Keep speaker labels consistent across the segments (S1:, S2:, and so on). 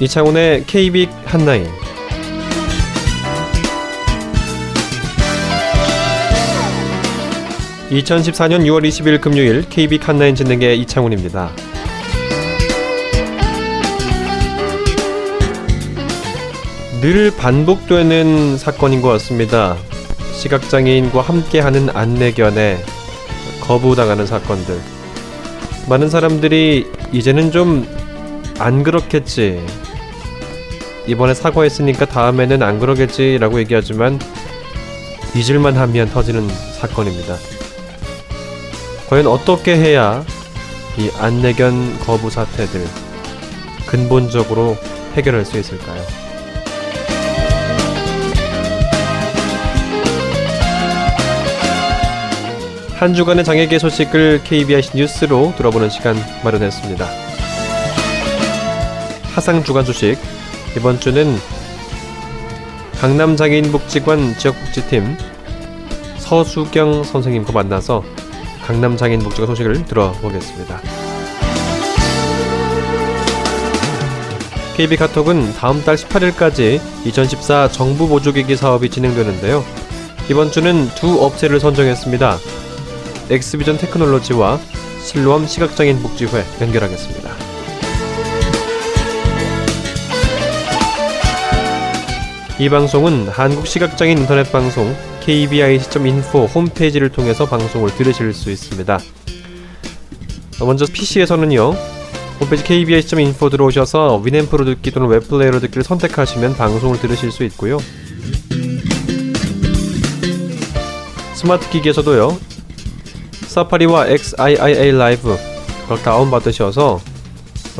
S1: 이창훈의 KBIC 한나인 2014년 6월 20일 금요일 KBIC 한나인 진행의 이창훈입니다. 늘 반복되는 사건인 것 같습니다. 시각장애인과 함께하는 안내견에 거부당하는 사건들. 많은 사람들이 이제는 좀 안 그렇겠지. 이번에 사과했으니까 다음에는 안 그러겠지라고 얘기하지만 잊을만 하면 터지는 사건입니다. 과연 어떻게 해야 이 안내견 거부 사태들 근본적으로 해결할 수 있을까요? 한 주간의 장애계 소식을 KBIC 뉴스로 들어보는 시간 마련했습니다. 하상 주간 소식 이번 주는 강남 장애인복지관 지역복지팀 서수경 선생님과 만나서 강남 장애인복지관 소식을 들어보겠습니다. KB 카톡은 다음 달 18일까지 2014 정부 보조기기 사업이 진행되는데요. 이번 주는 두 업체를 선정했습니다. 엑스비전 테크놀로지와 실로암 시각장애인 복지회 연결하겠습니다. 이 방송은 한국시각장애인 인터넷 방송 kbic.info 홈페이지를 통해서 방송을 들으실 수 있습니다. 먼저 PC에서는요. 홈페이지 kbic.info 들어오셔서 윈앰프로 듣기 또는 web player로 듣기를 선택하시면 방송을 들으실 수 있고요. 스마트 기기에서도요. 사파리와 XIIA 라이브 그걸 다운받으셔서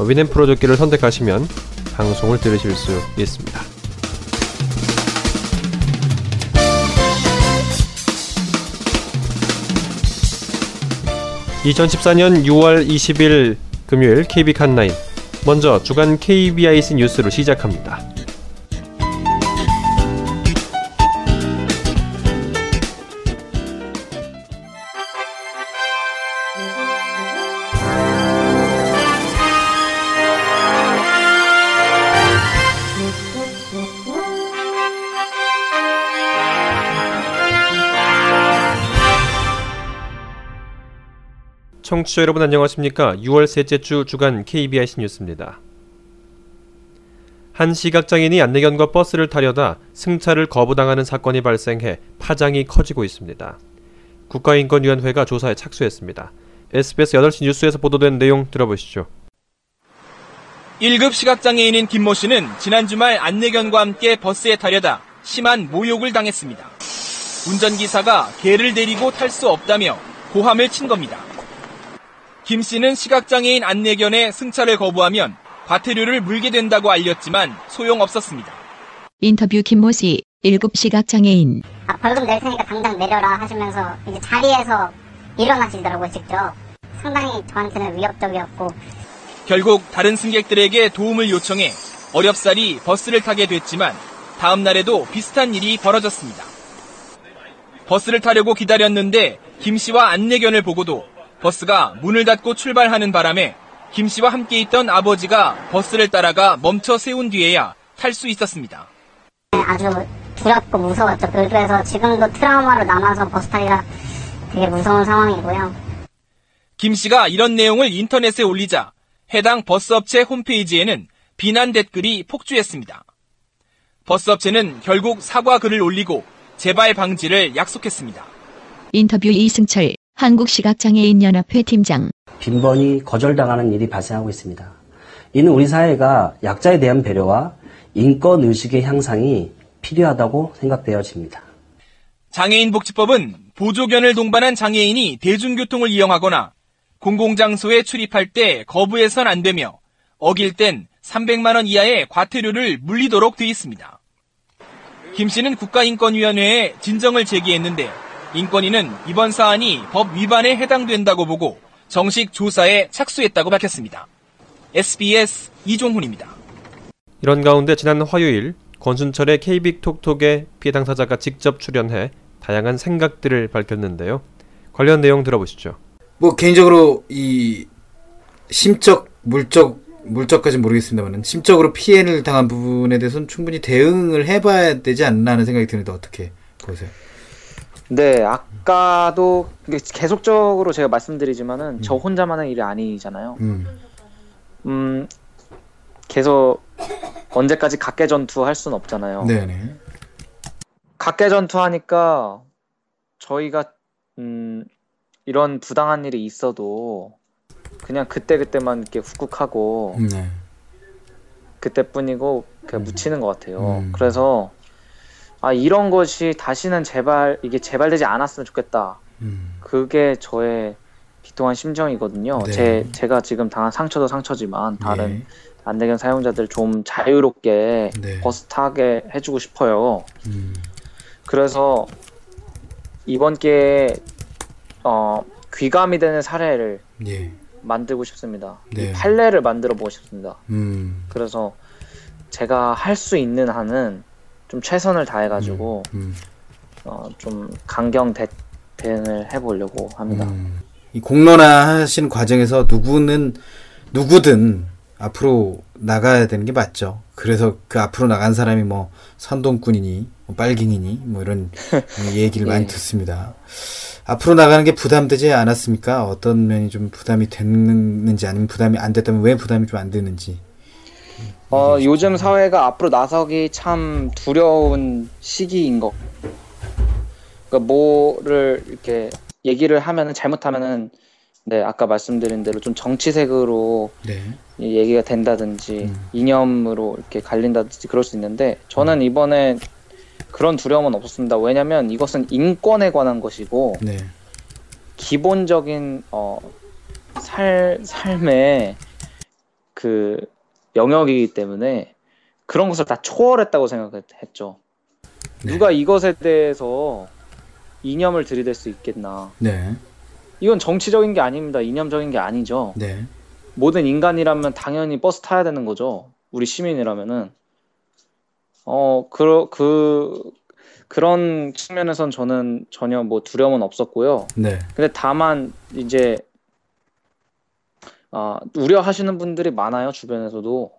S1: 위앰프로 듣기를 선택하시면 방송을 들으실 수 있습니다. 2014년 6월 20일 금요일 KB 칸나인 먼저 주간 KBIC 뉴스로 시작합니다. 청취자 여러분 안녕하십니까? 6월 셋째 주 주간 KBIC 뉴스입니다. 한 시각장애인이 안내견과 버스를 타려다 승차를 거부당하는 사건이 발생해 파장이 커지고 있습니다. 국가인권위원회가 조사에 착수했습니다. SBS 8시 뉴스에서 보도된 내용 들어보시죠.
S2: 1급 시각장애인인 김모 씨는 지난 주말 안내견과 함께 버스에 타려다 심한 모욕을 당했습니다. 운전기사가 개를 데리고 탈 수 없다며 고함을 친 겁니다. 김 씨는 시각장애인 안내견의 승차를 거부하면 과태료를 물게 된다고 알렸지만 소용없었습니다.
S3: 인터뷰 김모 씨, 1급 시각장애인.
S4: 아, 벌금 낼 테니까 당장 내려라 하시면서 이제 자리에서 일어나시더라고요, 직접. 상당히 저한테는 위협적이었고.
S2: 결국 다른 승객들에게 도움을 요청해 어렵사리 버스를 타게 됐지만 다음 날에도 비슷한 일이 벌어졌습니다. 버스를 타려고 기다렸는데 김 씨와 안내견을 보고도 버스가 문을 닫고 출발하는 바람에 김 씨와 함께 있던 아버지가 버스를 따라가 멈춰 세운 뒤에야 탈 수 있었습니다.
S4: 아주 두렵고 무서웠죠. 그래서 지금도 트라우마로 남아서 버스 타기가 되게 무서운 상황이고요.
S2: 김 씨가 이런 내용을 인터넷에 올리자 해당 버스업체 홈페이지에는 비난 댓글이 폭주했습니다. 버스업체는 결국 사과 글을 올리고 재발 방지를 약속했습니다.
S3: 인터뷰 이승철 한국시각장애인연합회 팀장.
S5: 빈번히 거절당하는 일이 발생하고 있습니다. 이는 우리 사회가 약자에 대한 배려와 인권 의식의 향상이 필요하다고 생각되어집니다.
S2: 장애인복지법은 보조견을 동반한 장애인이 대중교통을 이용하거나 공공장소에 출입할 때 거부해선 안 되며 어길 땐 300만 원 이하의 과태료를 물리도록 돼 있습니다. 김 씨는 국가인권위원회에 진정을 제기했는데 인권위는 이번 사안이 법 위반에 해당된다고 보고 정식 조사에 착수했다고 밝혔습니다. SBS 이종훈입니다.
S1: 이런 가운데 지난 화요일 권순철의 KBIC 톡톡에 피해 당사자가 직접 출연해 다양한 생각들을 밝혔는데요. 관련 내용 들어보시죠.
S6: 뭐 개인적으로 이 심적, 물적 물적까지 모르겠습니다만 심적으로 피해를 당한 부분에 대해서는 충분히 대응을 해봐야 되지 않나 하는 생각이 드는데 어떻게 보세요?
S7: 네, 아까도 계속적으로 제가 말씀드리지만은 저 혼자만의 일이 아니잖아요.
S6: 음,
S7: 음, 계속 언제까지 각계 전투 할 수는 없잖아요.
S6: 네네.
S7: 각계 전투 하니까 저희가 음, 이런 부당한 일이 있어도 그냥 그때 그때만 이렇게 훅훅하고
S6: 음, 네.
S7: 그때뿐이고 그냥 묻히는 것 같아요.
S6: 음.
S7: 그래서 아 이런 것이 다시는 제발 이게 재발되지 않았으면 좋겠다.
S6: 음,
S7: 그게 저의 비통한 심정이거든요.
S6: 네.
S7: 제 제가 지금 당한 상처도 상처지만 다른
S6: 예.
S7: 안대견 사용자들 좀 자유롭게
S6: 네.
S7: 버스 타게 해주고 싶어요.
S6: 음,
S7: 그래서 이번 기회에 어, 귀감이 되는 사례를
S6: 예.
S7: 만들고 싶습니다.
S6: 네.
S7: 이 판례를 만들어 보고 싶습니다.
S6: 음,
S7: 그래서 제가 할 수 있는 한은 좀 최선을 다해가지고
S6: 음,
S7: 어, 좀 강경 대, 대응을 해보려고 합니다.
S6: 음. 이 공론화하신 과정에서 누구는 누구든 앞으로 나가야 되는 게 맞죠. 그래서 그 앞으로 나간 사람이 뭐 선동꾼이니 뭐 빨갱이니 뭐 이런 얘기를 많이
S7: 예.
S6: 듣습니다. 앞으로 나가는 게 부담되지 않았습니까? 어떤 면이 좀 부담이 됐는지 아니면 부담이 안 됐다면 왜 부담이 좀 안 되는지.
S7: 어, 요즘 사회가 앞으로 나서기 참 두려운 시기인 것. 그러니까 뭐를 이렇게 얘기를 하면은 잘못하면은 네 아까 말씀드린 대로 좀 정치색으로
S6: 네.
S7: 이 얘기가 된다든지
S6: 음.
S7: 이념으로 이렇게 갈린다든지 그럴 수 있는데 저는 이번에 그런 두려움은 없었습니다. 왜냐하면 이것은 인권에 관한 것이고
S6: 네.
S7: 기본적인 어, 살 삶의 그 영역이기 때문에 그런 것을 다 초월했다고 생각했죠.
S6: 네.
S7: 누가 이것에 대해서 이념을 들이댈 수 있겠나?
S6: 네.
S7: 이건 정치적인 게 아닙니다. 이념적인 게 아니죠.
S6: 네.
S7: 모든 인간이라면 당연히 버스 타야 되는 거죠. 우리 시민이라면은. 어, 그, 그, 그런 측면에선 저는 전혀 뭐 두려움은 없었고요.
S6: 네.
S7: 근데 다만 이제 아, 우려하시는 분들이 많아요 주변에서도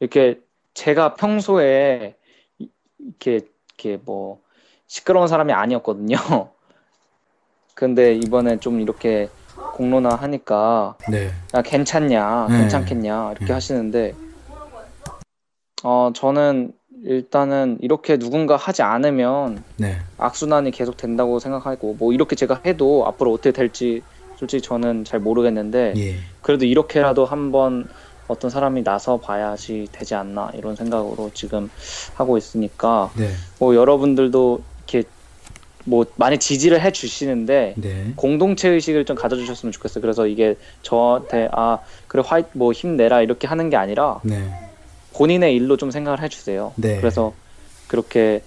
S7: 이렇게 제가 평소에 이- 이렇게 이렇게 뭐 시끄러운 사람이 아니었거든요. 근데 이번에 좀 이렇게 공론화 하니까
S6: 네.
S7: 야 괜찮냐
S6: 네.
S7: 괜찮겠냐 이렇게
S6: 네.
S7: 하시는데 어 저는 일단은 이렇게 누군가 하지 않으면
S6: 네.
S7: 악순환이 계속 된다고 생각하고 뭐 이렇게 제가 해도 앞으로 어떻게 될지 솔직히 저는 잘 모르겠는데
S6: 예.
S7: 그래도 이렇게라도 한번 어떤 사람이 나서 봐야지 되지 않나 이런 생각으로 지금 하고 있으니까
S6: 네.
S7: 뭐 여러분들도 이렇게 뭐 많이 지지를 해 주시는데
S6: 네.
S7: 공동체 의식을 좀 가져주셨으면 좋겠어요. 그래서 이게 저한테 아 그래 화이 뭐 힘내라 이렇게 하는 게 아니라
S6: 네.
S7: 본인의 일로 좀 생각을 해주세요.
S6: 네.
S7: 그래서 그렇게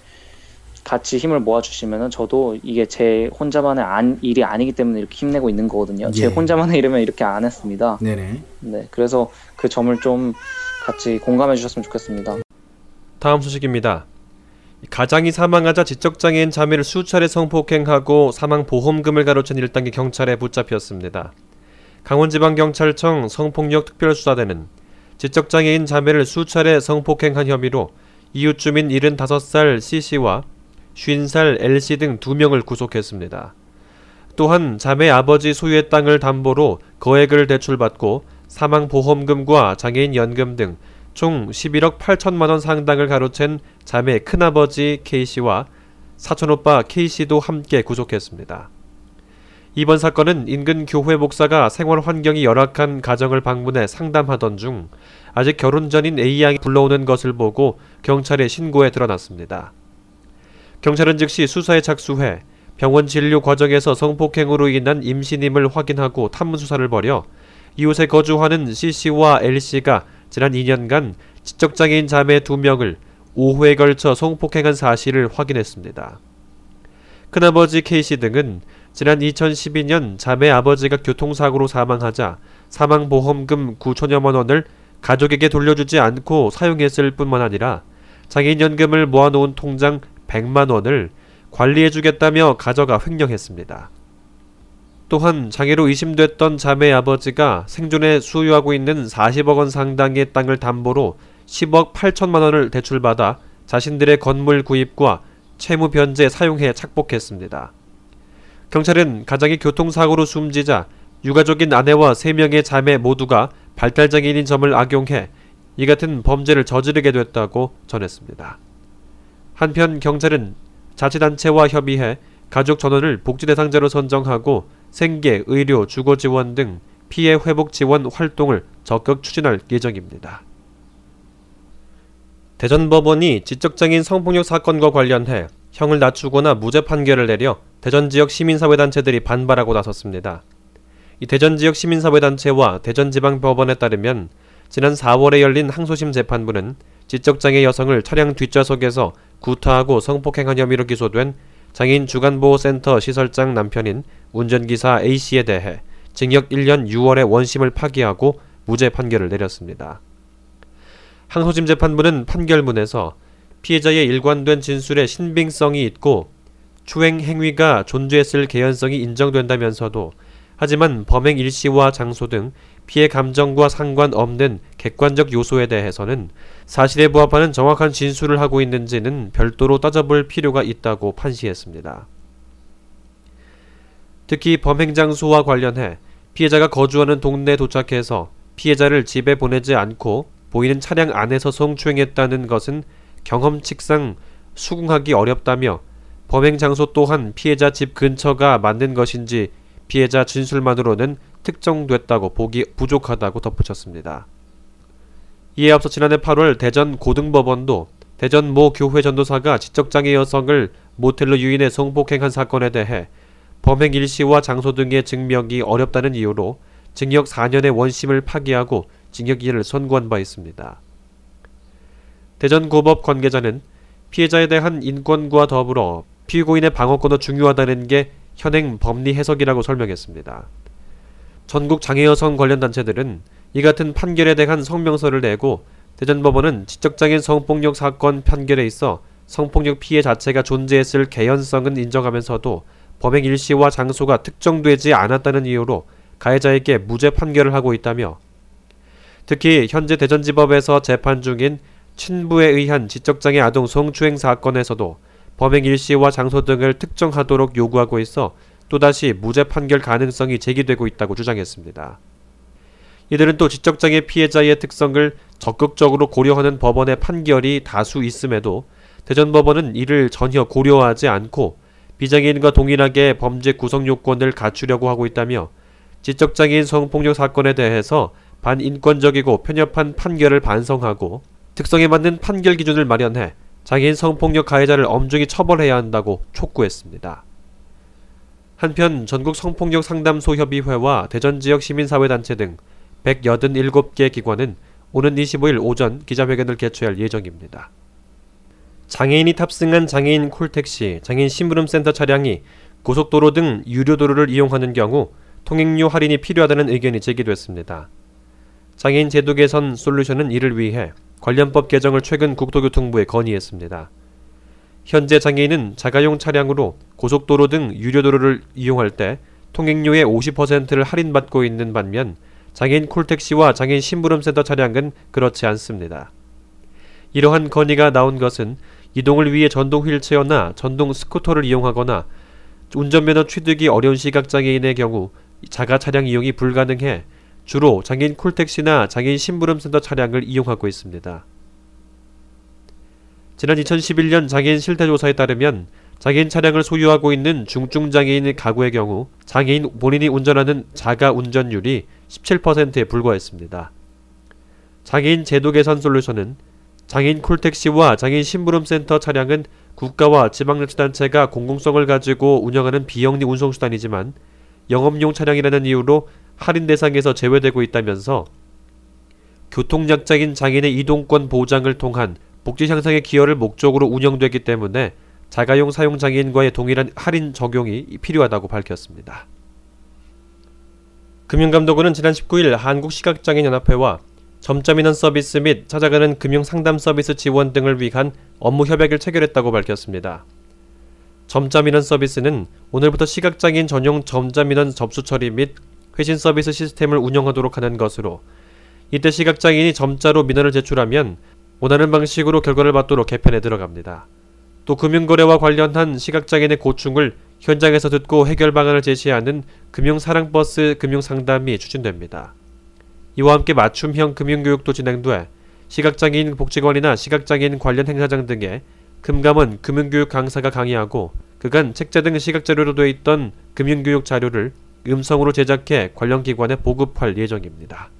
S7: 같이 힘을 모아주시면은 저도 이게 제 혼자만의 안, 일이 아니기 때문에 이렇게 힘내고 있는 거거든요. 제
S6: 예.
S7: 혼자만의 일이면 이렇게 안 했습니다.
S6: 네네.
S7: 네, 그래서 그 점을 좀 같이 공감해 주셨으면 좋겠습니다.
S1: 다음 소식입니다. 가장이 사망하자 지적장애인 자매를 수차례 성폭행하고 사망 보험금을 가로챈 1단계 경찰에 붙잡혔습니다. 강원지방경찰청 성폭력 특별수사대는 지적장애인 자매를 수차례 성폭행한 혐의로 이웃 주민 75살 C씨와 50살 L씨 등 2명을 구속했습니다. 또한 자매 아버지 소유의 땅을 담보로 거액을 대출받고 사망 보험금과 장애인 연금 등 총 11억 8천만 원 상당을 가로챈 자매 큰아버지 K씨와 사촌오빠 K씨도 함께 구속했습니다. 이번 사건은 인근 교회 목사가 생활 환경이 열악한 가정을 방문해 상담하던 중 아직 결혼 전인 A양이 불러오는 것을 보고 경찰에 신고해 드러났습니다. 경찰은 즉시 수사에 착수해 병원 진료 과정에서 성폭행으로 인한 임신임을 확인하고 탐문 수사를 벌여 이곳에 거주하는 C씨와 L씨가 지난 2년간 지적장애인 자매 2명을 5회에 걸쳐 성폭행한 사실을 확인했습니다. 큰아버지 K씨 등은 지난 2012년 자매 아버지가 교통사고로 사망하자 사망보험금 9천여만 원을 가족에게 돌려주지 않고 사용했을 뿐만 아니라 장애인연금을 모아놓은 통장 100만 원을 관리해주겠다며 가져가 횡령했습니다. 또한 장애로 의심됐던 자매의 아버지가 생존에 수유하고 있는 40억 원 상당의 땅을 담보로 10억 8천만 원을 대출받아 자신들의 건물 구입과 채무 변제 사용해 착복했습니다. 경찰은 가장이 교통사고로 숨지자 유가족인 아내와 3명의 자매 모두가 발달장애인인 점을 악용해 이 같은 범죄를 저지르게 됐다고 전했습니다. 한편 경찰은 자치단체와 협의해 가족 전원을 복지 대상자로 선정하고 생계, 의료, 주거 지원 등 피해 회복 지원 활동을 적극 추진할 예정입니다. 대전법원이 지적장애인 성폭력 사건과 관련해 형을 낮추거나 무죄 판결을 내려 대전 지역 시민사회단체들이 반발하고 나섰습니다. 이 대전 지역 시민사회단체와 대전지방법원에 따르면 지난 4월에 열린 항소심 재판부는 지적장애 여성을 차량 뒷좌석에서 구타하고 성폭행한 혐의로 기소된 장애인 주간보호센터 시설장 남편인 운전기사 A씨에 대해 징역 1년 6월에 원심을 파기하고 무죄 판결을 내렸습니다. 항소심 재판부는 판결문에서 피해자의 일관된 진술에 신빙성이 있고 추행 행위가 존재했을 개연성이 인정된다면서도 하지만 범행 일시와 장소 등 피해 감정과 상관없는 객관적 요소에 대해서는 사실에 부합하는 정확한 진술을 하고 있는지는 별도로 따져볼 필요가 있다고 판시했습니다. 특히 범행 장소와 관련해 피해자가 거주하는 동네에 도착해서 피해자를 집에 보내지 않고 보이는 차량 안에서 성추행했다는 것은 경험칙상 수긍하기 어렵다며 범행 장소 또한 피해자 집 근처가 맞는 것인지 피해자 진술만으로는 특정됐다고 보기 부족하다고 덧붙였습니다. 이에 앞서 지난해 8월 대전 고등법원도 대전 모 교회 전도사가 지적장애 여성을 모텔로 유인해 성폭행한 사건에 대해 범행 일시와 장소 등의 증명이 어렵다는 이유로 징역 4년의 원심을 파기하고 징역 2년을 선고한 바 있습니다. 대전고법 관계자는 피해자에 대한 인권과 더불어 피고인의 방어권도 중요하다는 게 현행 법리 해석이라고 설명했습니다. 전국 장애여성 관련 단체들은 이 같은 판결에 대한 성명서를 내고 대전법원은 지적장애인 성폭력 사건 판결에 있어 성폭력 피해 자체가 존재했을 개연성은 인정하면서도 범행 일시와 장소가 특정되지 않았다는 이유로 가해자에게 무죄 판결을 하고 있다며 특히 현재 대전지법에서 재판 중인 친부에 의한 지적장애 아동 성추행 사건에서도 범행 일시와 장소 등을 특정하도록 요구하고 있어 또다시 무죄 판결 가능성이 제기되고 있다고 주장했습니다. 이들은 또 지적장애 피해자의 특성을 적극적으로 고려하는 법원의 판결이 다수 있음에도 대전법원은 이를 전혀 고려하지 않고 비장애인과 동일하게 범죄 구성 요건을 갖추려고 하고 있다며 지적장애인 성폭력 사건에 대해서 반인권적이고 편협한 판결을 반성하고 특성에 맞는 판결 기준을 마련해 장애인 성폭력 가해자를 엄중히 처벌해야 한다고 촉구했습니다. 한편 전국 성폭력 상담소 협의회와 대전 지역 시민사회단체 등 187개 기관은 오는 25일 오전 기자회견을 개최할 예정입니다. 장애인이 탑승한 장애인 콜택시, 장애인 심부름센터 차량이 고속도로 등 유료도로를 이용하는 경우 통행료 할인이 필요하다는 의견이 제기됐습니다. 장애인 제도 개선 솔루션은 이를 위해 관련법 개정을 최근 국토교통부에 건의했습니다. 현재 장애인은 자가용 차량으로 고속도로 등 유료도로를 이용할 때 통행료의 50%를 할인받고 있는 반면 장애인 콜택시와 장애인 심부름센터 차량은 그렇지 않습니다. 이러한 건의가 나온 것은 이동을 위해 전동 휠체어나 전동 스쿠터를 이용하거나 운전면허 취득이 어려운 시각장애인의 경우 자가 차량 이용이 불가능해 주로 장애인 콜택시나 장애인 심부름센터 차량을 이용하고 있습니다. 지난 2011년 장애인 실태조사에 따르면 장애인 차량을 소유하고 있는 중증장애인 가구의 경우 장애인 본인이 운전하는 자가 운전율이 17%에 불과했습니다. 장애인 제도 개선 솔루션은 장애인 콜택시와 장애인 심부름센터 차량은 국가와 지방자치단체가 공공성을 가지고 운영하는 비영리 운송수단이지만 영업용 차량이라는 이유로 할인 대상에서 제외되고 있다면서 교통약자인 장애인의 이동권 보장을 통한 복지 향상의 기여를 목적으로 운영되기 때문에 자가용 사용 장애인과의 동일한 할인 적용이 필요하다고 밝혔습니다. 금융감독원은 지난 19일 한국시각장애인연합회와 점자민원 서비스 및 찾아가는 금융 상담 서비스 지원 등을 위한 업무 협약을 체결했다고 밝혔습니다. 점자민원 서비스는 오늘부터 시각장애인 전용 점자민원 접수 처리 및 회신 서비스 시스템을 운영하도록 하는 것으로 이때 시각장애인이 점자로 민원을 제출하면 원하는 방식으로 결과를 받도록 개편에 들어갑니다. 또 금융거래와 관련한 시각장애인의 고충을 현장에서 듣고 해결 방안을 제시하는 금융사랑버스 금융상담이 추진됩니다. 이와 함께 맞춤형 금융교육도 진행돼 시각장애인 복지관이나 시각장애인 관련 행사장 등에 금감원 금융교육 강사가 강의하고 그간 책자 등 시각자료로 되어 있던 금융교육 자료를 음성으로 제작해 관련 기관에 보급할 예정입니다.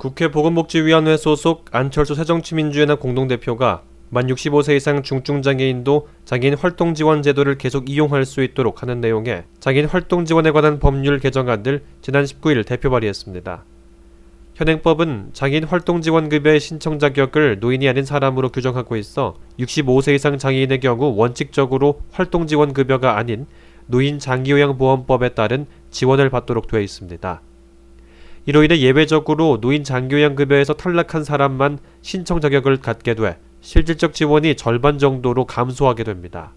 S1: 국회 보건복지위원회 소속 안철수 새정치민주연합 공동대표가 만 65세 이상 중증장애인도 장애인 활동지원 제도를 계속 이용할 수 있도록 하는 내용의 장애인 활동지원에 관한 법률 개정안을 지난 19일 대표 발의했습니다. 현행법은 장애인 활동지원급여의 신청 자격을 노인이 아닌 사람으로 규정하고 있어 65세 이상 장애인의 경우 원칙적으로 활동지원급여가 아닌 노인 장기요양보험법에 따른 지원을 받도록 되어 있습니다. 이로 인해 예외적으로 노인 장기요양급여에서 탈락한 사람만 신청 자격을 갖게 돼 실질적 지원이 절반 정도로 감소하게 됩니다.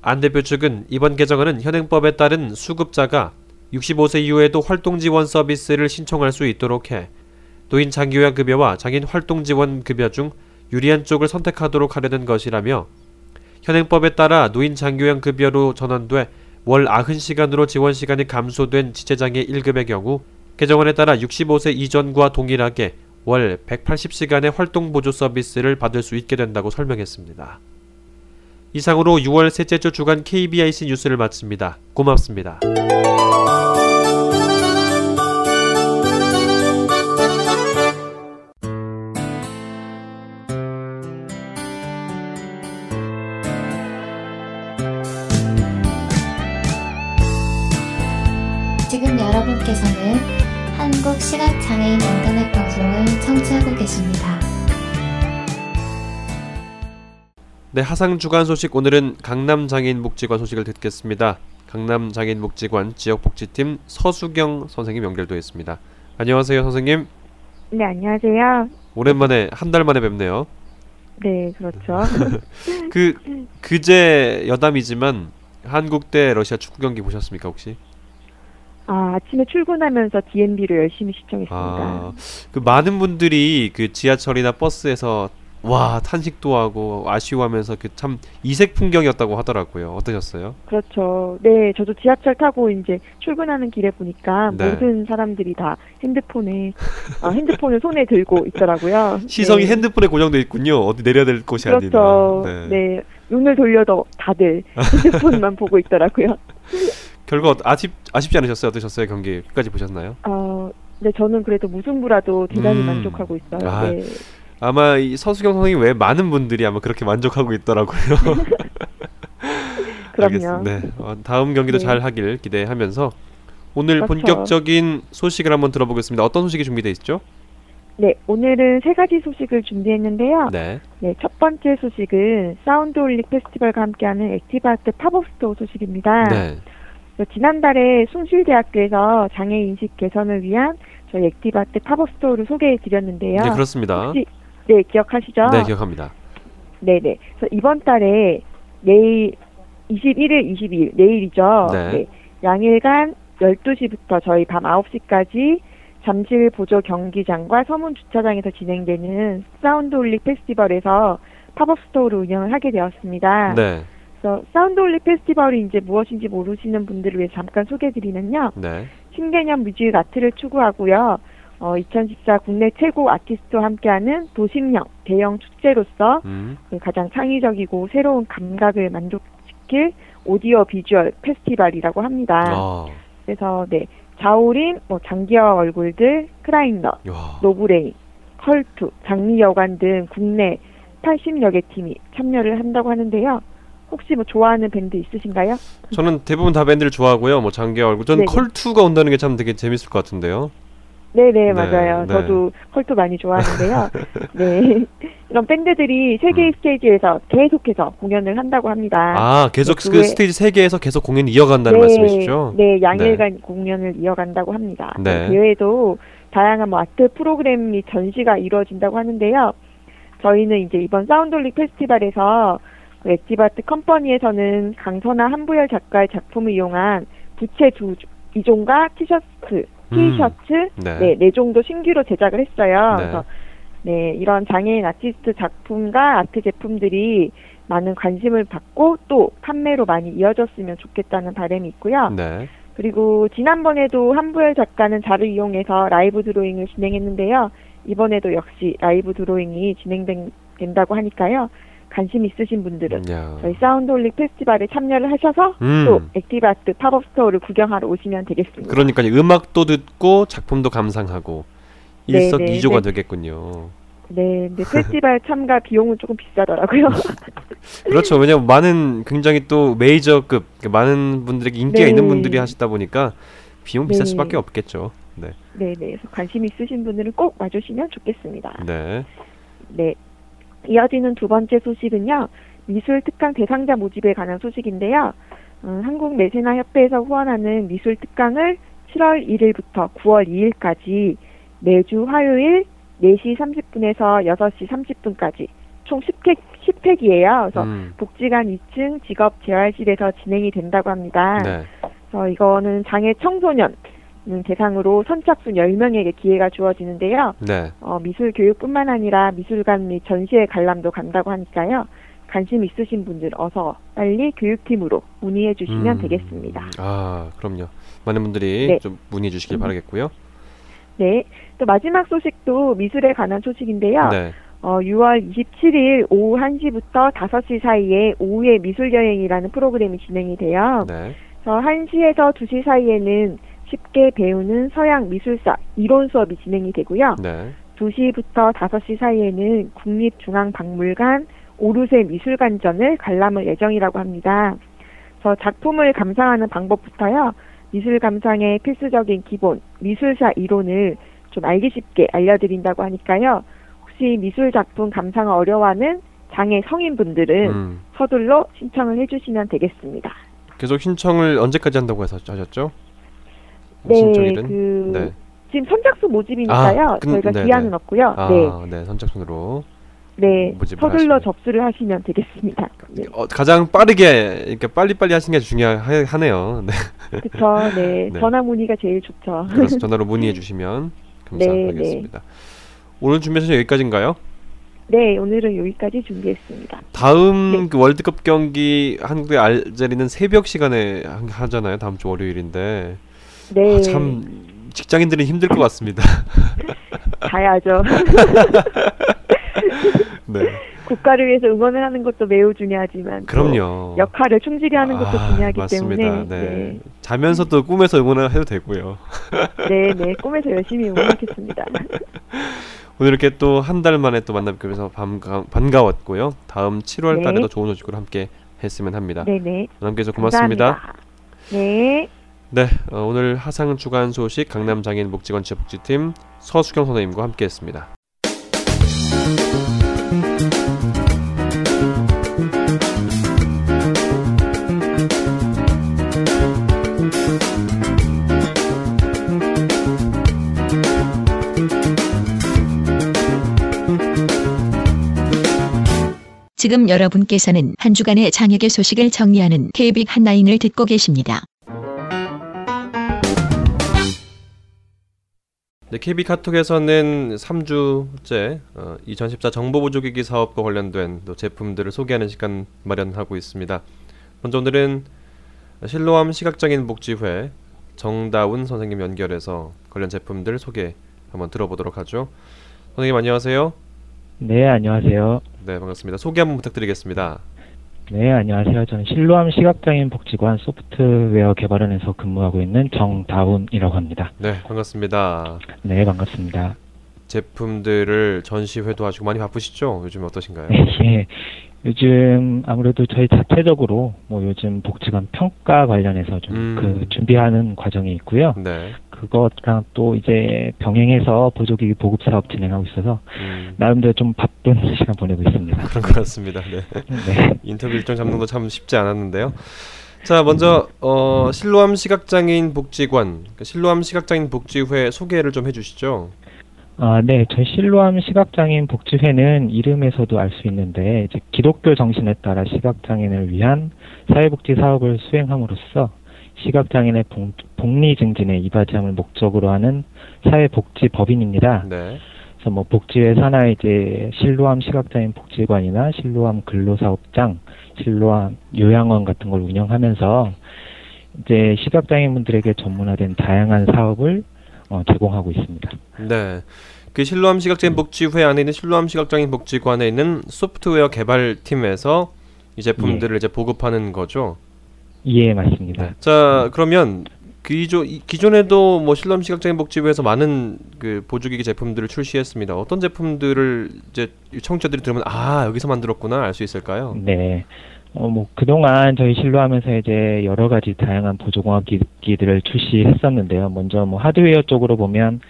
S1: 안 대표 측은 이번 개정안은 현행법에 따른 수급자가 65세 이후에도 활동 지원 서비스를 신청할 수 있도록 해 노인 장기요양급여와 장인 활동 지원 급여 중 유리한 쪽을 선택하도록 하려는 것이라며 현행법에 따라 노인 장기요양급여로 전환돼 월 90시간으로 지원 시간이 감소된 지체장애 1급의 경우 개정안에 따라 65세 이전과 동일하게 월 180시간의 활동 보조 서비스를 받을 수 있게 된다고 설명했습니다. 이상으로 6월 셋째 주 주간 KBIC 뉴스를 마칩니다. 고맙습니다.
S8: 지금 여러분께서는 시각장애인 인터넷 방송을 청취하고 계십니다.
S1: 네, 하상 주간 소식 오늘은 강남 장애인 복지관 소식을 듣겠습니다. 강남 장애인 복지관 지역 복지팀 서수경 선생님 연결되어 있습니다. 안녕하세요, 선생님.
S9: 네, 안녕하세요.
S1: 오랜만에 한 달 만에 뵙네요.
S9: 네, 그렇죠.
S1: 그 그제 여담이지만 한국 대 러시아 축구 경기 보셨습니까 혹시?
S9: 아, 아침에 출근하면서 DNB를 열심히 시청했습니다.
S1: 아, 그 많은 분들이 그 지하철이나 버스에서 와 탄식도 하고 아쉬워하면서 그 참 이색 풍경이었다고 하더라고요. 어떠셨어요?
S9: 그렇죠. 네, 저도 지하철 타고 이제 출근하는 길에 보니까
S1: 네.
S9: 모든 사람들이 다 핸드폰에 아, 핸드폰을 손에 들고 있더라고요.
S1: 시선이
S9: 네.
S1: 핸드폰에 고정돼 있군요. 어디 내려야 될 곳이
S9: 그렇죠.
S1: 아니라.
S9: 네. 눈을 돌려도 다들 핸드폰만 보고 있더라고요.
S1: 결과 아쉽 아쉽지 않으셨어요? 어떠셨어요? 경기 끝까지 보셨나요?
S9: 어, 네, 저는 그래도 무승부라도 대단히
S1: 음.
S9: 만족하고 있어요.
S1: 아,
S9: 네.
S1: 아마 이 서수경 선생님 외에 많은 분들이 아마 그렇게 만족하고 있더라고요.
S9: 그럼요.
S1: 네. 어, 다음 경기도
S9: 네.
S1: 잘 하길 기대하면서 오늘
S9: 그렇죠.
S1: 본격적인 소식을 한번 들어보겠습니다. 어떤 소식이 준비되어 있죠?
S9: 네, 오늘은 세 가지 소식을 준비했는데요.
S1: 네.
S9: 네, 첫 번째 소식은 사운드 홀릭 페스티벌과 함께하는 액티브아트 pop-up store 소식입니다.
S1: 네.
S9: 지난달에 숭실대학교에서 장애 인식 개선을 위한 저희 액티브아트 pop-up store를 소개해 드렸는데요.
S1: 네, 그렇습니다.
S9: 혹시 네, 기억하시죠?
S1: 네, 기억합니다.
S9: 네, 네. 그래서 이번 달에 내일 21일, 22일 내일이죠.
S1: 네.
S9: 양일간 12시부터 저희 밤 9시까지 잠실 보조 경기장과 서문 주차장에서 진행되는 사운드 홀릭 페스티벌에서 pop-up store를 운영을 하게 되었습니다.
S1: 네.
S9: 그래서 사운드 홀릭 페스티벌이 이제 무엇인지 모르시는 분들을 위해 잠깐 소개해드리면요.
S1: 네.
S9: 신개념 music art를 추구하고요. 어, 2014 국내 최고 아티스트와 함께하는 도심형 대형 축제로서
S1: 음.
S9: 그 가장 창의적이고 새로운 감각을 만족시킬 오디오 비주얼 페스티벌이라고 합니다.
S1: 아.
S9: 그래서 네 자우림, 뭐 장기하와 얼굴들, 크라잉넛,
S1: 야.
S9: 노브레인, 컬투, 장미여관 등 국내 80여 개 팀이 참여를 한다고 하는데요. 혹시 뭐 좋아하는 밴드 있으신가요?
S1: 저는 대부분 다 밴드를 좋아하고요. 뭐 장기하 얼굴. 저는
S9: 네네.
S1: 컬투가 온다는 게 참 되게 재밌을 것 같은데요.
S9: 네네 맞아요.
S1: 네.
S9: 저도 컬투 많이 좋아하는데요. 네 이런 밴드들이 세 개의 스테이지에서 계속해서 공연을 한다고 합니다.
S1: 음. 아, 계속
S9: 네, 그그 외-
S1: 스테이지 세 개에서 계속 공연 이어간다는 말씀이시죠?
S9: 네, 양일간 공연을 이어간다고 합니다.
S1: 네.
S9: 그 외에도 다양한 뭐 아트 프로그램 및 전시가 이루어진다고 하는데요. 저희는 이제 이번 사운드올릭 페스티벌에서 그 액티바트 컴퍼니에서는 강선아 한부열 작가의 작품을 이용한 부채 두 이종과 티셔츠, 티셔츠
S1: 네.
S9: 네, 네 종도 신규로 제작을 했어요.
S1: 네.
S9: 그래서 네, 이런 장애인 아티스트 작품과 아트 제품들이 많은 관심을 받고 또 판매로 많이 이어졌으면 좋겠다는 바람이 있고요.
S1: 네.
S9: 그리고 지난번에도 한부열 작가는 자를 이용해서 live drawing을 진행했는데요. 이번에도 역시 live drawing이 진행된다고 하니까요. 관심 있으신 분들은
S1: 야.
S9: 저희 사운드 홀릭 페스티벌에 참여를 하셔서
S1: 음.
S9: 또 액티브아트 pop-up store를 구경하러 오시면 되겠습니다.
S1: 그러니까 음악도 듣고 작품도 감상하고
S9: 네,
S1: 일석이조가
S9: 네, 네.
S1: 되겠군요.
S9: 네, 근데 페스티벌 참가 비용은 조금 비싸더라고요.
S1: 그렇죠. 왜냐면 많은 굉장히 또 메이저급 그러니까 많은 분들에게 인기가
S9: 네.
S1: 있는 분들이 하시다 보니까 비용 비쌀
S9: 네.
S1: 수밖에 없겠죠. 네.
S9: 네, 네. 관심 있으신 분들은 꼭 와주시면 좋겠습니다.
S1: 네.
S9: 네. 이어지는 두 번째 소식은요. 미술 특강 대상자 모집에 관한 소식인데요. 음, 한국 메세나 협회에서 후원하는 미술 특강을 7월 1일부터 9월 2일까지 매주 화요일 4시 30분에서 6시 30분까지 총 10회, 10회기예요. 그래서
S1: 음.
S9: 복지관 2층 직업 재활실에서 진행이 된다고 합니다.
S1: 네.
S9: 그래서 이거는 장애 청소년 음, 대상으로 선착순 10명에게 기회가 주어지는데요.
S1: 네.
S9: 어, 미술 교육뿐만 아니라 미술관 및 전시회 관람도 간다고 하니까요. 관심 있으신 분들 어서 빨리 교육팀으로 문의해 주시면
S1: 음.
S9: 되겠습니다.
S1: 아, 그럼요. 많은 분들이
S9: 네.
S1: 좀 문의해 주시길
S9: 음.
S1: 바라겠고요.
S9: 네. 또 마지막 소식도 미술에 관한 소식인데요.
S1: 네.
S9: 어, 6월 27일 오후 1시부터 5시 사이에 오후의 미술 여행이라는 프로그램이 진행이 돼요.
S1: 네.
S9: 그래서 1시에서 2시 사이에는 쉽게 배우는 서양 미술사 이론 수업이 진행이 되고요.
S1: 네.
S9: 2시부터 5시 사이에는 국립중앙박물관 오르세 미술관전을 관람할 예정이라고 합니다. 그래서 작품을 감상하는 방법부터요. 미술 감상의 필수적인 기본, 미술사 이론을 좀 알기 쉽게 알려드린다고 하니까요. 혹시 미술 작품 감상을 어려워하는 장애 성인분들은
S1: 음.
S9: 서둘러 신청을 해주시면 되겠습니다.
S1: 계속 신청을 언제까지 한다고 해서 하셨죠?
S9: 네,
S1: 신청일은?
S9: 그
S1: 네.
S9: 지금 선착순 모집이니까요.
S1: 아, 근-
S9: 저희가
S1: 네,
S9: 기한은
S1: 네.
S9: 없고요.
S1: 아,
S9: 네,
S1: 네. 선착순으로.
S9: 네, 서둘러
S1: 하시면.
S9: 접수를 하시면 되겠습니다. 네.
S1: 어, 가장 빠르게 그러니까 빨리빨리 하시는 게 중요하네요. 네.
S9: 그쵸, 네.
S1: 네.
S9: 전화 문의가 제일 좋죠.
S1: 그래서 전화로 문의해 주시면
S9: 네,
S1: 감사하겠습니다. 오늘 준비해서 여기까지인가요?
S9: 네, 오늘은 여기까지 준비했습니다.
S1: 다음
S9: 네.
S1: 그 월드컵 경기 한국 대 알제리는 새벽 시간에 하- 하잖아요. 다음 주 월요일인데
S9: 네,
S1: 아, 참 직장인들은 힘들 것 같습니다.
S9: 가야죠.
S1: 네,
S9: 국가를 위해서 응원을 하는 것도 매우 중요하지만 또
S1: 그럼요.
S9: 역할을 충실히 하는 것도
S1: 아,
S9: 중요하기
S1: 맞습니다.
S9: 때문에
S1: 네.
S9: 네,
S1: 자면서도 꿈에서 응원을 해도 되고요.
S9: 네, 네, 꿈에서 열심히 응원하겠습니다.
S1: 오늘 이렇게 또 한 달 만에 또 만나뵙게 돼서 반가, 반가웠고요. 다음 7월
S9: 네.
S1: 달에도 좋은 소식으로 함께 했으면 합니다.
S9: 네, 네.
S1: 남께서 고맙습니다.
S9: 감사합니다. 네.
S1: 네, 어, 오늘 하상 주간 소식 강남 장애인 복지관 지역복지팀 서수경 선생님과 함께했습니다.
S3: 지금 여러분께서는 한 주간의 장혁의 소식을 정리하는 KBIC 한라인을 듣고 계십니다.
S1: 네, KB 카톡에서는 3주째 어, 2014 정보보조기기 사업과 관련된 또 제품들을 소개하는 시간 마련하고 있습니다. 먼저 오늘은 실로암 시각장애인 복지회 정다운 선생님 연결해서 관련 제품들 소개 한번 들어보도록 하죠. 선생님 안녕하세요.
S10: 네, 안녕하세요.
S1: 네, 반갑습니다. 소개 한번 부탁드리겠습니다.
S10: 네, 안녕하세요. 저는 실로암 시각장애인 복지관 소프트웨어 개발원에서 근무하고 있는 정다운이라고 합니다.
S1: 네, 반갑습니다.
S10: 네, 반갑습니다.
S1: 제품들을 전시 회도 하시고 많이 바쁘시죠? 요즘 어떠신가요?
S10: 예. 요즘 아무래도 저희 자체적으로 뭐 요즘 복지관 평가 관련해서 좀
S1: 음.
S10: 그 준비하는 과정이 있고요.
S1: 네.
S10: 그것랑 또 이제 병행해서 보조기기 보급 사업 진행하고 있어서
S1: 음,
S10: 나름대로 좀 바쁜 시간 보내고 있습니다.
S1: 그런 것 같습니다. 네.
S10: 네.
S1: 인터뷰 일정 잡는 거 참 쉽지 않았는데요. 자, 먼저 어, 실로암 시각장애인 복지관, 그 실로암 시각장애인 복지회 소개를 좀 해주시죠.
S10: 아, 네. 저희 실로암 시각장애인 복지회는 이름에서도 알 수 있는데 이제 기독교 정신에 따라 시각장애인을 위한 사회복지 사업을 수행함으로써 시각장애인의 복, 복리 증진에 이바지함을 목적으로 하는 사회복지법인입니다.
S1: 네.
S10: 그래서 뭐 복지회 산하에 이제 실로암 시각장애인 복지관이나 실로암 근로사업장, 실로암 요양원 같은 걸 운영하면서 이제 시각장애인분들에게 전문화된 다양한 사업을 어, 제공하고 있습니다.
S1: 네. 그 실로암 시각장애인 복지회 안에 있는 실로암 시각장애인 복지관에 있는 소프트웨어 개발팀에서 이 제품들을 이제 보급하는 거죠.
S10: 예, 맞습니다.
S1: 네. 자, 그러면 기존 이- 기존에도 뭐 실로암 시각장애인 복지회에서 많은 그 보조기기 제품들을 출시했습니다. 어떤 제품들을 이제 청취자들이 들으면 아 여기서 만들었구나 알 수 있을까요?
S10: 네. 어, 뭐, 그동안 저희 실로하면서 이제 여러 가지 다양한 보조공학 기기들을 출시했었는데요. 먼저 뭐 하드웨어 쪽으로 보면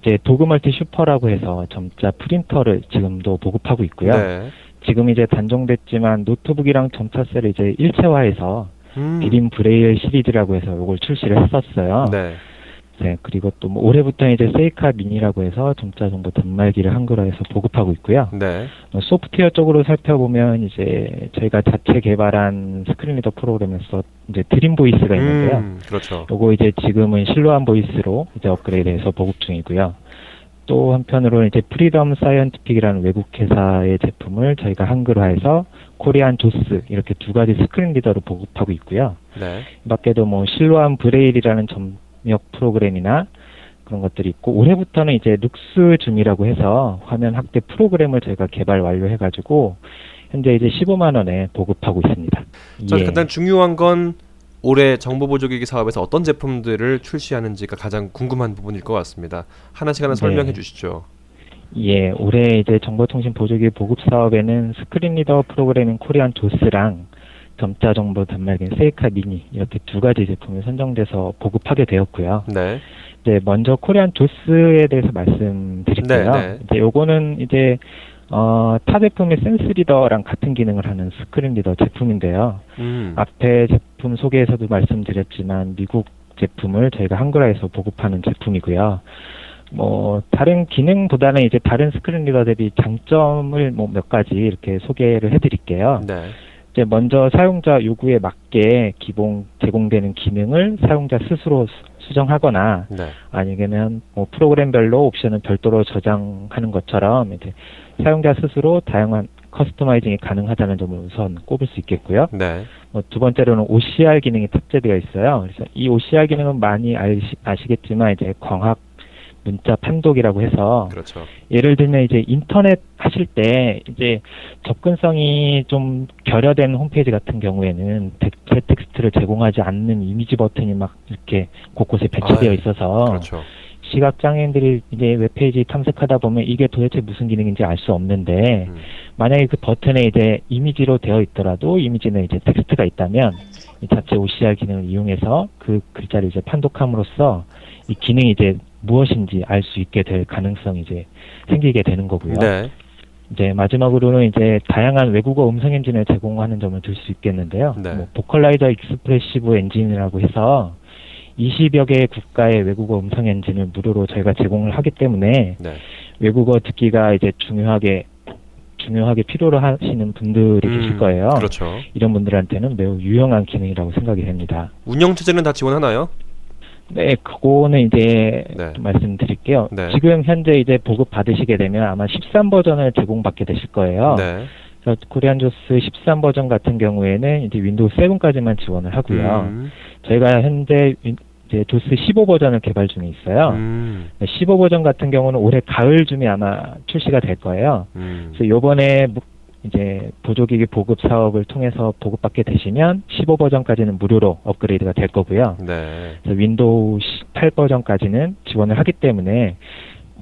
S10: 이제 도그멀티 슈퍼라고 해서 점자 프린터를 지금도 보급하고 있고요.
S1: 네.
S10: 지금 이제 단종됐지만 노트북이랑 점자셀을 이제 일체화해서
S1: 음.
S10: 드림 브레일 시리즈라고 해서 이걸 출시를 했었어요.
S1: 네.
S10: 네, 그리고 또 뭐 올해부터 이제 세이카 미니라고 해서 점자 정보 단말기를 한글화해서 보급하고 있고요.
S1: 네.
S10: 어, 소프트웨어 쪽으로 살펴보면 이제 저희가 자체 개발한 screen reader 프로그램에서 이제 드림 보이스가 있는데요.
S1: 음, 그렇죠.
S10: 요거 이제 지금은 실로암 보이스로 이제 업그레이드해서 보급 중이고요. 또 한편으로는 이제 프리덤 사이언티픽이라는 외국 회사의 제품을 저희가 한글화해서 코리안 JAWS 이렇게 두 가지 screen reader로 보급하고 있고요.
S1: 네.
S10: 이 밖에도 뭐 실로암 브레일이라는 점역 프로그램이나 그런 것들이 있고 올해부터는 이제 룩스 줌이라고 해서 화면 확대 프로그램을 저희가 개발 완료해가지고 현재 이제 15만 원에 보급하고 있습니다.
S1: 자,
S10: 예.
S1: 일단 중요한 건 올해 정보 보조기기 사업에서 어떤 제품들을 출시하는지가 가장 궁금한 부분일 것 같습니다. 하나씩 하나
S10: 네.
S1: 설명해 주시죠.
S10: 예, 올해 이제 정보통신 보조기 보급 사업에는 screen reader 프로그램인 코리안 JAWS랑 점자 정보 단말기 세이카 미니 이렇게 두 가지 제품이 선정돼서 보급하게 되었고요.
S1: 네.
S10: 이제 먼저 코리안 JAWS에 대해서 말씀드릴게요.
S1: 네, 네.
S10: 이제 요거는 이제 어, 타 제품의 센스 리더랑 같은 기능을 하는 screen reader 제품인데요.
S1: 음.
S10: 앞에 제품 소개에서도 말씀드렸지만 미국 제품을 저희가 한글화해서 보급하는 제품이고요. 뭐 다른 기능보다는 이제 다른 screen reader 대비 장점을 뭐 몇 가지 이렇게 소개를 해드릴게요.
S1: 네.
S10: 이제 먼저 사용자 요구에 맞게 기본 제공되는 기능을 사용자 스스로 수- 수정하거나
S1: 네.
S10: 아니면 뭐 프로그램별로 옵션을 별도로 저장하는 것처럼 이제 사용자 스스로 다양한 customizing이 가능하다는 점을 우선 꼽을 수 있겠고요.
S1: 네.
S10: 뭐 두 번째로는 OCR 기능이 탑재되어 있어요. 그래서 이 OCR 기능은 많이 아시, 아시겠지만 이제 광학 문자 판독이라고 해서
S1: 그렇죠.
S10: 예를 들면 이제 인터넷 하실 때 이제 접근성이 좀 결여된 홈페이지 같은 경우에는 대체 텍스트를 제공하지 않는 이미지 버튼이 막 이렇게 곳곳에 배치되어
S1: 아유,
S10: 있어서
S1: 그렇죠.
S10: 시각 장애인들이 이제 web page 탐색하다 보면 이게 도대체 무슨 기능인지 알 수 없는데
S1: 음.
S10: 만약에 그 버튼에 이제 이미지로 되어 있더라도 이미지는 이제 텍스트가 있다면 이 자체 OCR 기능을 이용해서 그 글자를 이제 판독함으로써 이 기능이 이제 무엇인지 알 수 있게 될 가능성이 이제 생기게 되는 거고요.
S1: 네.
S10: 이제 마지막으로는 이제 다양한 외국어 음성 엔진을 제공하는 점을 들 수 있겠는데요.
S1: 네.
S10: 뭐 Vocalizer Expressive 엔진이라고 해서 20여 개의 국가의 외국어 음성 엔진을 무료로 저희가 제공을 하기 때문에
S1: 네.
S10: 외국어 듣기가 이제 중요하게 중요하게 필요로 하시는 분들이 계실
S1: 음,
S10: 거예요.
S1: 그렇죠.
S10: 이런 분들한테는 매우 유용한 기능이라고 생각이 됩니다.
S1: 운영 체제는 다 지원하나요?
S10: 네, 그거는 이제
S1: 네.
S10: 좀 말씀드릴게요.
S1: 네.
S10: 지금 현재 이제 보급 받으시게 되면 아마 13 버전을 제공받게 되실 거예요.
S1: 네.
S10: 그래서 Korean JAWS 13 버전 같은 경우에는 이제 윈도우 7까지만 지원을 하고요.
S1: 음.
S10: 저희가 현재 윈- 이제 JAWS 15 버전을 개발 중에 있어요.
S1: 음.
S10: 15 버전 같은 경우는 올해 가을쯤에 아마 출시가 될 거예요.
S1: 음.
S10: 그래서 요번에 무- 이제 보조기기 보급 사업을 통해서 보급받게 되시면 15 버전까지는 무료로 업그레이드가 될 거고요.
S1: 네.
S10: 그래서 윈도우 8 버전까지는 지원을 하기 때문에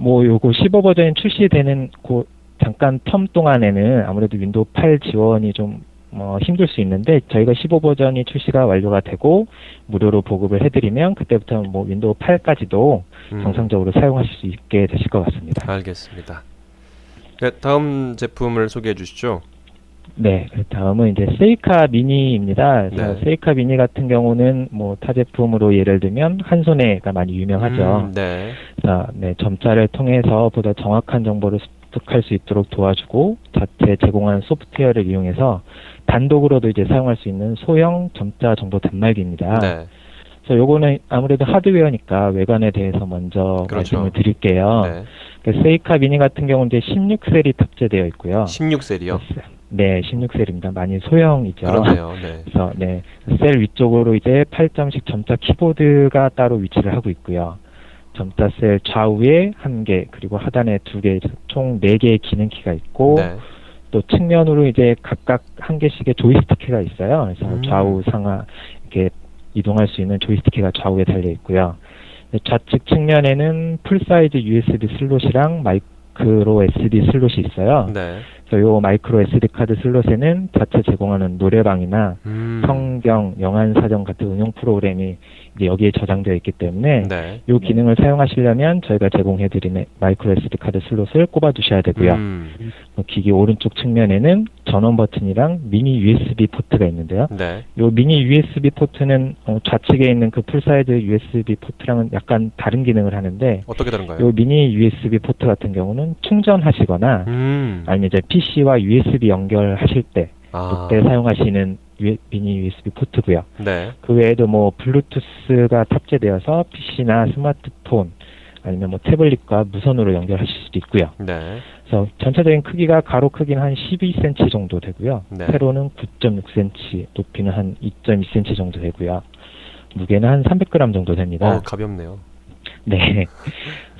S10: 뭐 요거 15 버전이 출시되는 그 잠깐 term 동안에는 아무래도 윈도우 8 지원이 좀뭐 힘들 수 있는데 저희가 15 버전이 출시가 완료가 되고 무료로 보급을 해드리면 그때부터는 뭐 윈도우 8까지도
S1: 음.
S10: 정상적으로 사용하실 수 있게 되실 것 같습니다.
S1: 알겠습니다. 네, 다음 제품을 소개해 주시죠.
S10: 네, 그 다음은 이제 Seika Mini입니다.
S1: 네.
S10: Seika Mini 같은 경우는 뭐 타 제품으로 예를 들면 한소네가 많이 유명하죠.
S1: 음, 네.
S10: 자, 네, 점자를 통해서 보다 정확한 정보를 습득할 수 있도록 도와주고 자체 제공한 소프트웨어를 이용해서 단독으로도 이제 사용할 수 있는 소형 점자 정보 단말기입니다.
S1: 네.
S10: 그래서 요거는 아무래도 하드웨어니까 외관에 대해서 먼저
S1: 그렇죠.
S10: 말씀을 드릴게요.
S1: 네.
S10: 그 세이카 미니 같은 경우는 이제 16셀이 탑재되어 있고요.
S1: 16셀이요.
S10: 네, 16셀입니다. 많이 소형이죠.
S1: 그렇네요. 네.
S10: 그래서 네, 셀 위쪽으로 이제 8점씩 점자 키보드가 따로 위치를 하고 있고요. 점자 셀 좌우에 한 개, 그리고 하단에 두 개, 총 네 개의 기능키가 있고
S1: 네.
S10: 또 측면으로 이제 각각 한 개씩의 조이스틱키가 있어요. 그래서
S1: 음.
S10: 좌우 상하 이렇게 이동할 수 있는 조이스틱키가 좌우에 달려 있고요. 네, 좌측 측면에는 full size USB 슬롯이랑 micro SD 슬롯이 있어요.
S1: 네.
S10: 그래서 요 micro SD 카드 슬롯에는 자체 제공하는 노래방이나
S1: 음.
S10: 성경, 영한 사전 같은 응용 프로그램이 여기에 저장되어 있기 때문에
S1: 네.
S10: 이 기능을 사용하시려면 저희가 제공해드리는 micro SD 카드 슬롯을 꼽아두셔야 되고요.
S1: 음.
S10: 어, 기기 오른쪽 측면에는 전원 버튼이랑 mini USB 포트가 있는데요.
S1: 네.
S10: 이 mini USB 포트는 어, 좌측에 있는 그 full size USB 포트랑은 약간 다른 기능을 하는데
S1: 어떻게 다른가요?
S10: 이 mini USB 포트 같은 경우는 충전하시거나
S1: 음.
S10: 아니면 이제 PC와 USB 연결하실 때
S1: 아.
S10: 그때 사용하시는 유- mini USB 포트고요.
S1: 네.
S10: 그 외에도 뭐 블루투스가 탑재되어서 PC나 스마트폰 아니면 뭐 태블릿과 무선으로 연결하실 수도 있고요.
S1: 네.
S10: 그래서 전체적인 크기가 가로 크기는 한 12cm 정도 되고요.
S1: 네.
S10: 세로는 9.6cm, 높이는 한 2.2cm 정도 되고요. 무게는 한 300g 정도 됩니다.
S1: 어, 가볍네요.
S10: 네.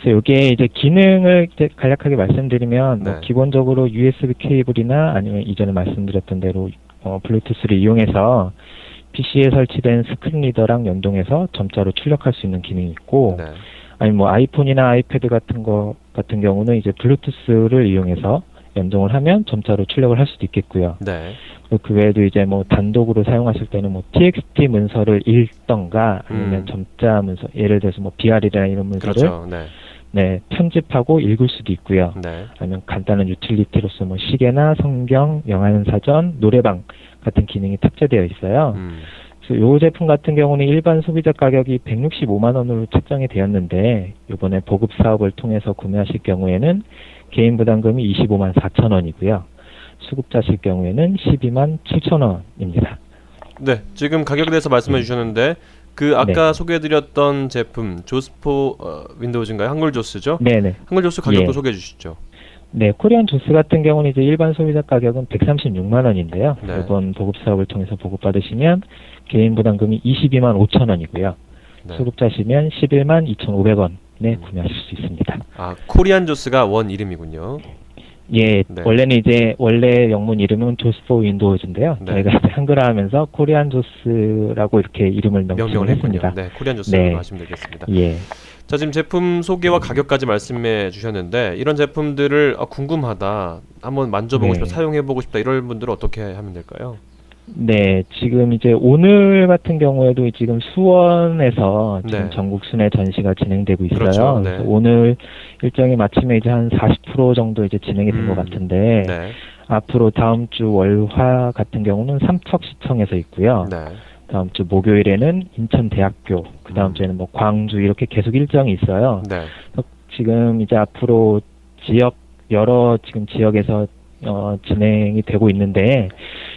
S10: 그래서 이게 이제 기능을 이제 간략하게 말씀드리면 뭐
S1: 네.
S10: 기본적으로 USB 케이블이나 아니면 이전에 말씀드렸던 대로 어, 블루투스를 이용해서 PC에 설치된 스크린 리더랑 연동해서 점자로 출력할 수 있는 기능이 있고
S1: 네.
S10: 아니면 뭐 아이폰이나 아이패드 같은 거 같은 경우는 이제 블루투스를 이용해서 연동을 하면 점자로 출력을 할 수도 있겠고요.
S1: 네.
S10: 그 외에도 이제 뭐 단독으로 사용하실 때는 뭐 TXT 문서를 읽던가 아니면
S1: 음.
S10: 점자 문서 예를 들어서 뭐 BR이나 이런 문서를
S1: 그렇죠. 네.
S10: 네, 편집하고 읽을 수도 있고요.
S1: 네.
S10: 아니면 간단한 유틸리티로서 뭐 시계나 성경, 영화는 사전, 노래방 같은 기능이 탑재되어 있어요.
S1: 음.
S10: 그래서 이 제품 같은 경우는 일반 소비자 가격이 165만 원으로 책정이 되었는데 이번에 보급 사업을 통해서 구매하실 경우에는 개인 부담금이 25만 4천 원이고요. 수급자실 경우에는 12만 7천 원입니다.
S1: 네. 지금 가격에 대해서 말씀해 주셨는데 그 아까 소개해드렸던 제품 조스포 어, 윈도우즈인가요? 한글 조스죠?
S10: 네네.
S1: 한글 조스 가격도
S10: 예.
S1: 소개해 주시죠.
S10: 네, 코리안 조스 같은 경우는 이제 일반 소비자 가격은 136만 원인데요.
S1: 네.
S10: 이번 보급 사업을 통해서 보급 받으시면 개인 부담금이 22만 5천 원이고요.
S1: 네.
S10: 수급자시면 11만 2,500원에
S1: 음.
S10: 구매하실 수 있습니다.
S1: 아 Korean JAWS가 원 이름이군요.
S10: 예,
S1: 네.
S10: 원래는 이제 원래 영문 이름은 JAWS for Windows인데요.
S1: 네.
S10: 저희가 한글화하면서 Korean JAWS라고 이렇게 이름을
S1: 명명을.
S10: 했습니다.
S1: 네, Korean JAWS로
S10: 네.
S1: 하시면 되겠습니다.
S10: 예.
S1: 자 지금 제품 소개와 가격까지 말씀해 주셨는데 이런 제품들을 아, 궁금하다, 한번 만져보고
S10: 네.
S1: 싶다, 사용해보고 싶다 이런 분들은 어떻게 하면 될까요?
S10: 네, 지금 이제 오늘 같은 경우에도 지금 수원에서 지금
S1: 네.
S10: 전국 순회 전시가 진행되고 있어요.
S1: 그렇죠, 네.
S10: 그래서 오늘 일정이 마침에 이제 한 40% 정도 이제 진행이 된것
S1: 음,
S10: 같은데
S1: 네,
S10: 앞으로 다음 주 월화 같은 경우는 삼척시청에서 있고요.
S1: 네,
S10: 다음 주 목요일에는 인천대학교, 그 다음
S1: 음.
S10: 주에는 뭐 광주 이렇게 계속 일정이 있어요.
S1: 네,
S10: 지금 이제 앞으로 지역 여러 지금 지역에서 어, 진행이 되고 있는데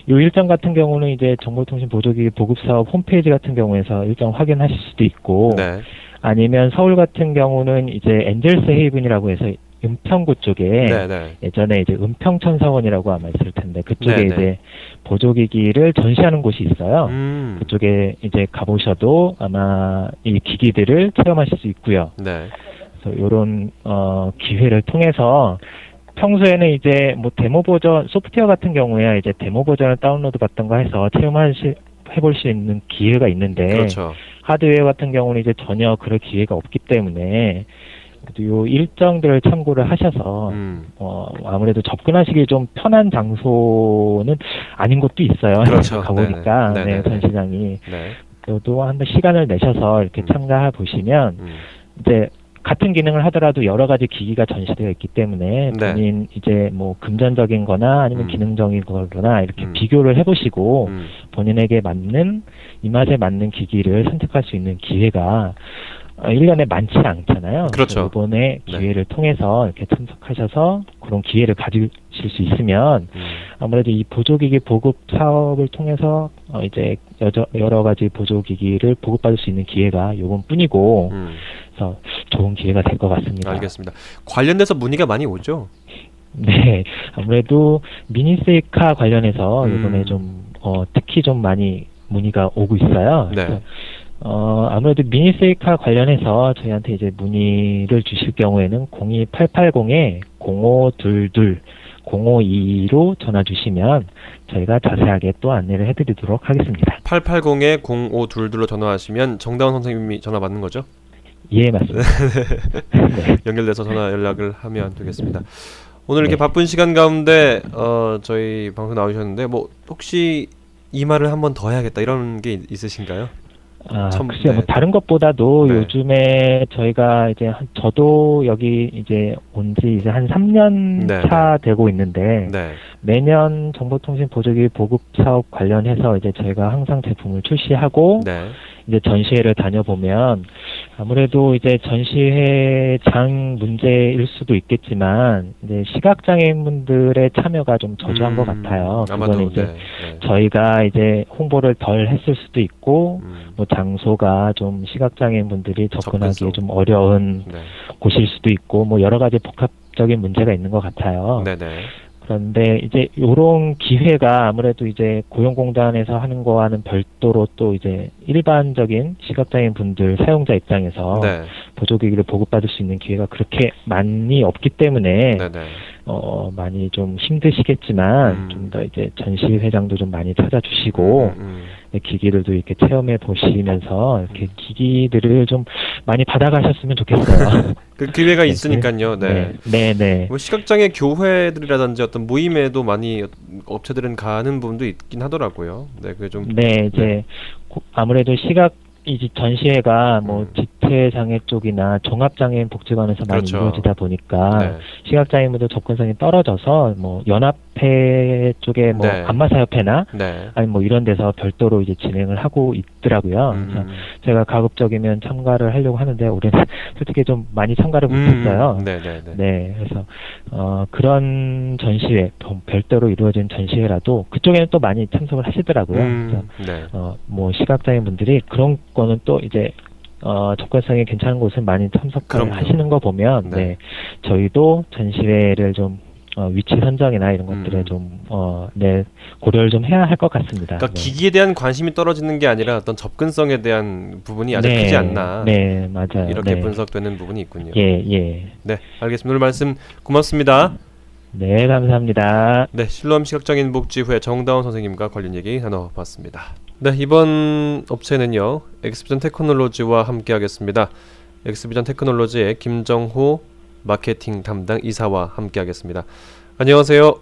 S10: 이 일정 같은 경우는 이제 정보통신 보조기기 보급 사업 홈페이지 같은 경우에서 일정 확인하실 수도 있고
S1: 네,
S10: 아니면 서울 같은 경우는 이제 엔젤스 헤이븐이라고 해서 은평구 쪽에
S1: 네, 네,
S10: 예전에 이제 은평천사원이라고 아마 있을 텐데 그쪽에
S1: 네, 네.
S10: 이제 보조기기를 전시하는 곳이 있어요.
S1: 음,
S10: 그쪽에 이제 가보셔도 아마 이 기기들을 체험하실 수 있고요.
S1: 네,
S10: 그래서 이런 어, 기회를 통해서 평소에는 이제 뭐 데모 버전 소프트웨어 같은 경우에 이제 데모 버전을 다운로드 받던가 해서 체험하실 해볼 수 있는 기회가 있는데
S1: 그렇죠.
S10: 하드웨어 같은 경우는 이제 전혀 그럴 기회가 없기 때문에 요 일정들을 참고를 하셔서
S1: 음,
S10: 어 아무래도 접근하시기 좀 편한 장소는 아닌 곳도 있어요.
S1: 그렇죠.
S10: 가보니까.
S1: 네,
S10: 네네
S1: 네.
S10: 전시장이
S1: 네,
S10: 그래도 한번 시간을 내셔서 이렇게
S1: 음.
S10: 참가해 보시면
S1: 음,
S10: 이제 같은 기능을 하더라도 여러 가지 기기가 전시되어 있기 때문에
S1: 네.
S10: 본인 이제 뭐 금전적인 거나 아니면
S1: 음.
S10: 기능적인 거나 이렇게
S1: 음.
S10: 비교를 해보시고
S1: 음.
S10: 본인에게 맞는 입맛에 맞는 기기를 선택할 수 있는 기회가 어, 1년에 많지 않잖아요.
S1: 그렇죠.
S10: 이번에
S1: 네.
S10: 기회를 통해서 이렇게 참석하셔서 그런 기회를 가지실 수 있으면
S1: 음.
S10: 아무래도 이 보조기기 보급 사업을 통해서 어 이제 여러, 여러 가지 보조기기를 보급받을 수 있는 기회가 요번뿐이고
S1: 음.
S10: 그래서 좋은 기회가 될 것 같습니다.
S1: 알겠습니다. 관련돼서 문의가 많이 오죠.
S10: 네, 아무래도 미니세이카 관련해서
S1: 음.
S10: 이번에 좀 어, 특히 좀 많이 문의가 오고 있어요.
S1: 네.
S10: 그래서, 어, 아무래도 미니세이카 관련해서 저희한테 이제 문의를 주실 경우에는 02880에 0522 052로 전화 주시면 저희가 자세하게 또 안내를 해드리도록 하겠습니다.
S1: 880에 0522로 전화하시면 정다운 선생님이 전화 받는 거죠?
S10: 예, 맞습니다. 네.
S1: 연결돼서 전화 연락을 하면 되겠습니다. 오늘 이렇게
S10: 네.
S1: 바쁜 시간 가운데 어, 저희 방송 나오셨는데 뭐 혹시 이 말을 한번 더 해야겠다 이런 게 있- 있으신가요?
S10: 아,
S1: 참,
S10: 글쎄요, 뭐
S1: 네.
S10: 다른 것보다도
S1: 네.
S10: 요즘에 저희가 이제 한- 저도 여기 이제 온 지 이제 한 3년
S1: 네,
S10: 차 되고 있는데
S1: 네.
S10: 매년 정보통신 보조기 보급 사업 관련해서 이제 저희가 항상 제품을 출시하고
S1: 네.
S10: 이제 전시회를 다녀보면 아무래도 이제 전시회 장 문제일 수도 있겠지만 이제 시각 장애인분들의 참여가 좀 저조한 것
S1: 음,
S10: 같아요.
S1: 아마도
S10: 그거는 이제. 저희가 이제 홍보를 덜 했을 수도 있고
S1: 음,
S10: 뭐 장소가 좀 시각장애인 분들이 접근하기에
S1: 접근성.
S10: 좀 어려운
S1: 네.
S10: 곳일 수도 있고 뭐 여러 가지 복합적인 문제가 있는 것 같아요.
S1: 네, 네.
S10: 그런데 이제 요런 기회가 아무래도 이제 고용공단에서 하는 거와는 별도로 또 이제 일반적인 시각장애인 분들 사용자 입장에서
S1: 네.
S10: 보조기기를 보급받을 수 있는 기회가 그렇게 많이 없기 때문에
S1: 네, 네.
S10: 어 많이 좀 힘드시겠지만
S1: 음.
S10: 좀더 이제 전시회장도 좀 많이 찾아주시고
S1: 음, 음.
S10: 네, 기기들도 이렇게 체험해 보시면서 이렇게 기기들을 좀 많이 받아가셨으면 좋겠어요.
S1: 그 기회가
S10: 네,
S1: 있으니까요. 네.
S10: 네, 네.
S1: 뭐 시각장애 교회들이라든지 어떤 모임에도 많이 업체들은 가는 부분도 있긴 하더라고요. 네, 그게 좀
S10: 네, 이제 고- 아무래도 시각 이 전시회가 뭐
S1: 음.
S10: 지체장애 쪽이나 종합장애인 복지관에서 많이
S1: 그렇죠.
S10: 이루어지다 보니까
S1: 네.
S10: 시각장애인분들 접근성이 떨어져서 뭐 연합회 쪽에 뭐
S1: 네.
S10: 안마사협회나
S1: 네.
S10: 아니 뭐 이런 데서 별도로 이제 진행을 하고 있더라고요. 그래서
S1: 음,
S10: 제가 가급적이면 참가를 하려고 하는데 올해는 솔직히 좀 많이 참가를 못했어요.
S1: 음, 네, 네, 네.
S10: 네, 그래서 어, 그런 전시회 좀 별도로 이루어진 전시회라도 그쪽에는 또 많이 참석을 하시더라고요. 그래서
S1: 음, 네.
S10: 어, 뭐 시각장애인 분들이 그런 거는 또 이제 어, 접근성이 괜찮은 곳은 많이 참석을. 하시는 거 보면
S1: 네.
S10: 네. 저희도 전시회를 좀 어, 위치 선정이나 이런 것들에
S1: 음.
S10: 좀 어, 네, 고려를 좀 해야 할 것 같습니다.
S1: 그러니까
S10: 네.
S1: 기기에 대한 관심이 떨어지는 게 아니라 어떤 접근성에 대한 부분이 아주
S10: 네,
S1: 크지 않나.
S10: 네, 맞아요.
S1: 이렇게
S10: 네.
S1: 분석되는 부분이 있군요.
S10: 예, 예.
S1: 네, 알겠습니다. 오늘 말씀 고맙습니다.
S10: 네, 감사합니다.
S1: 네, 실로암 시각장애인 복지회 정다운 선생님과 관련 얘기 나눠봤습니다. 네, 이번 업체는요, 엑스비전 테크놀로지와 함께 하겠습니다. 엑스비전 테크놀로지의 김정호 마케팅 담당 이사와 함께 하겠습니다. 안녕하세요.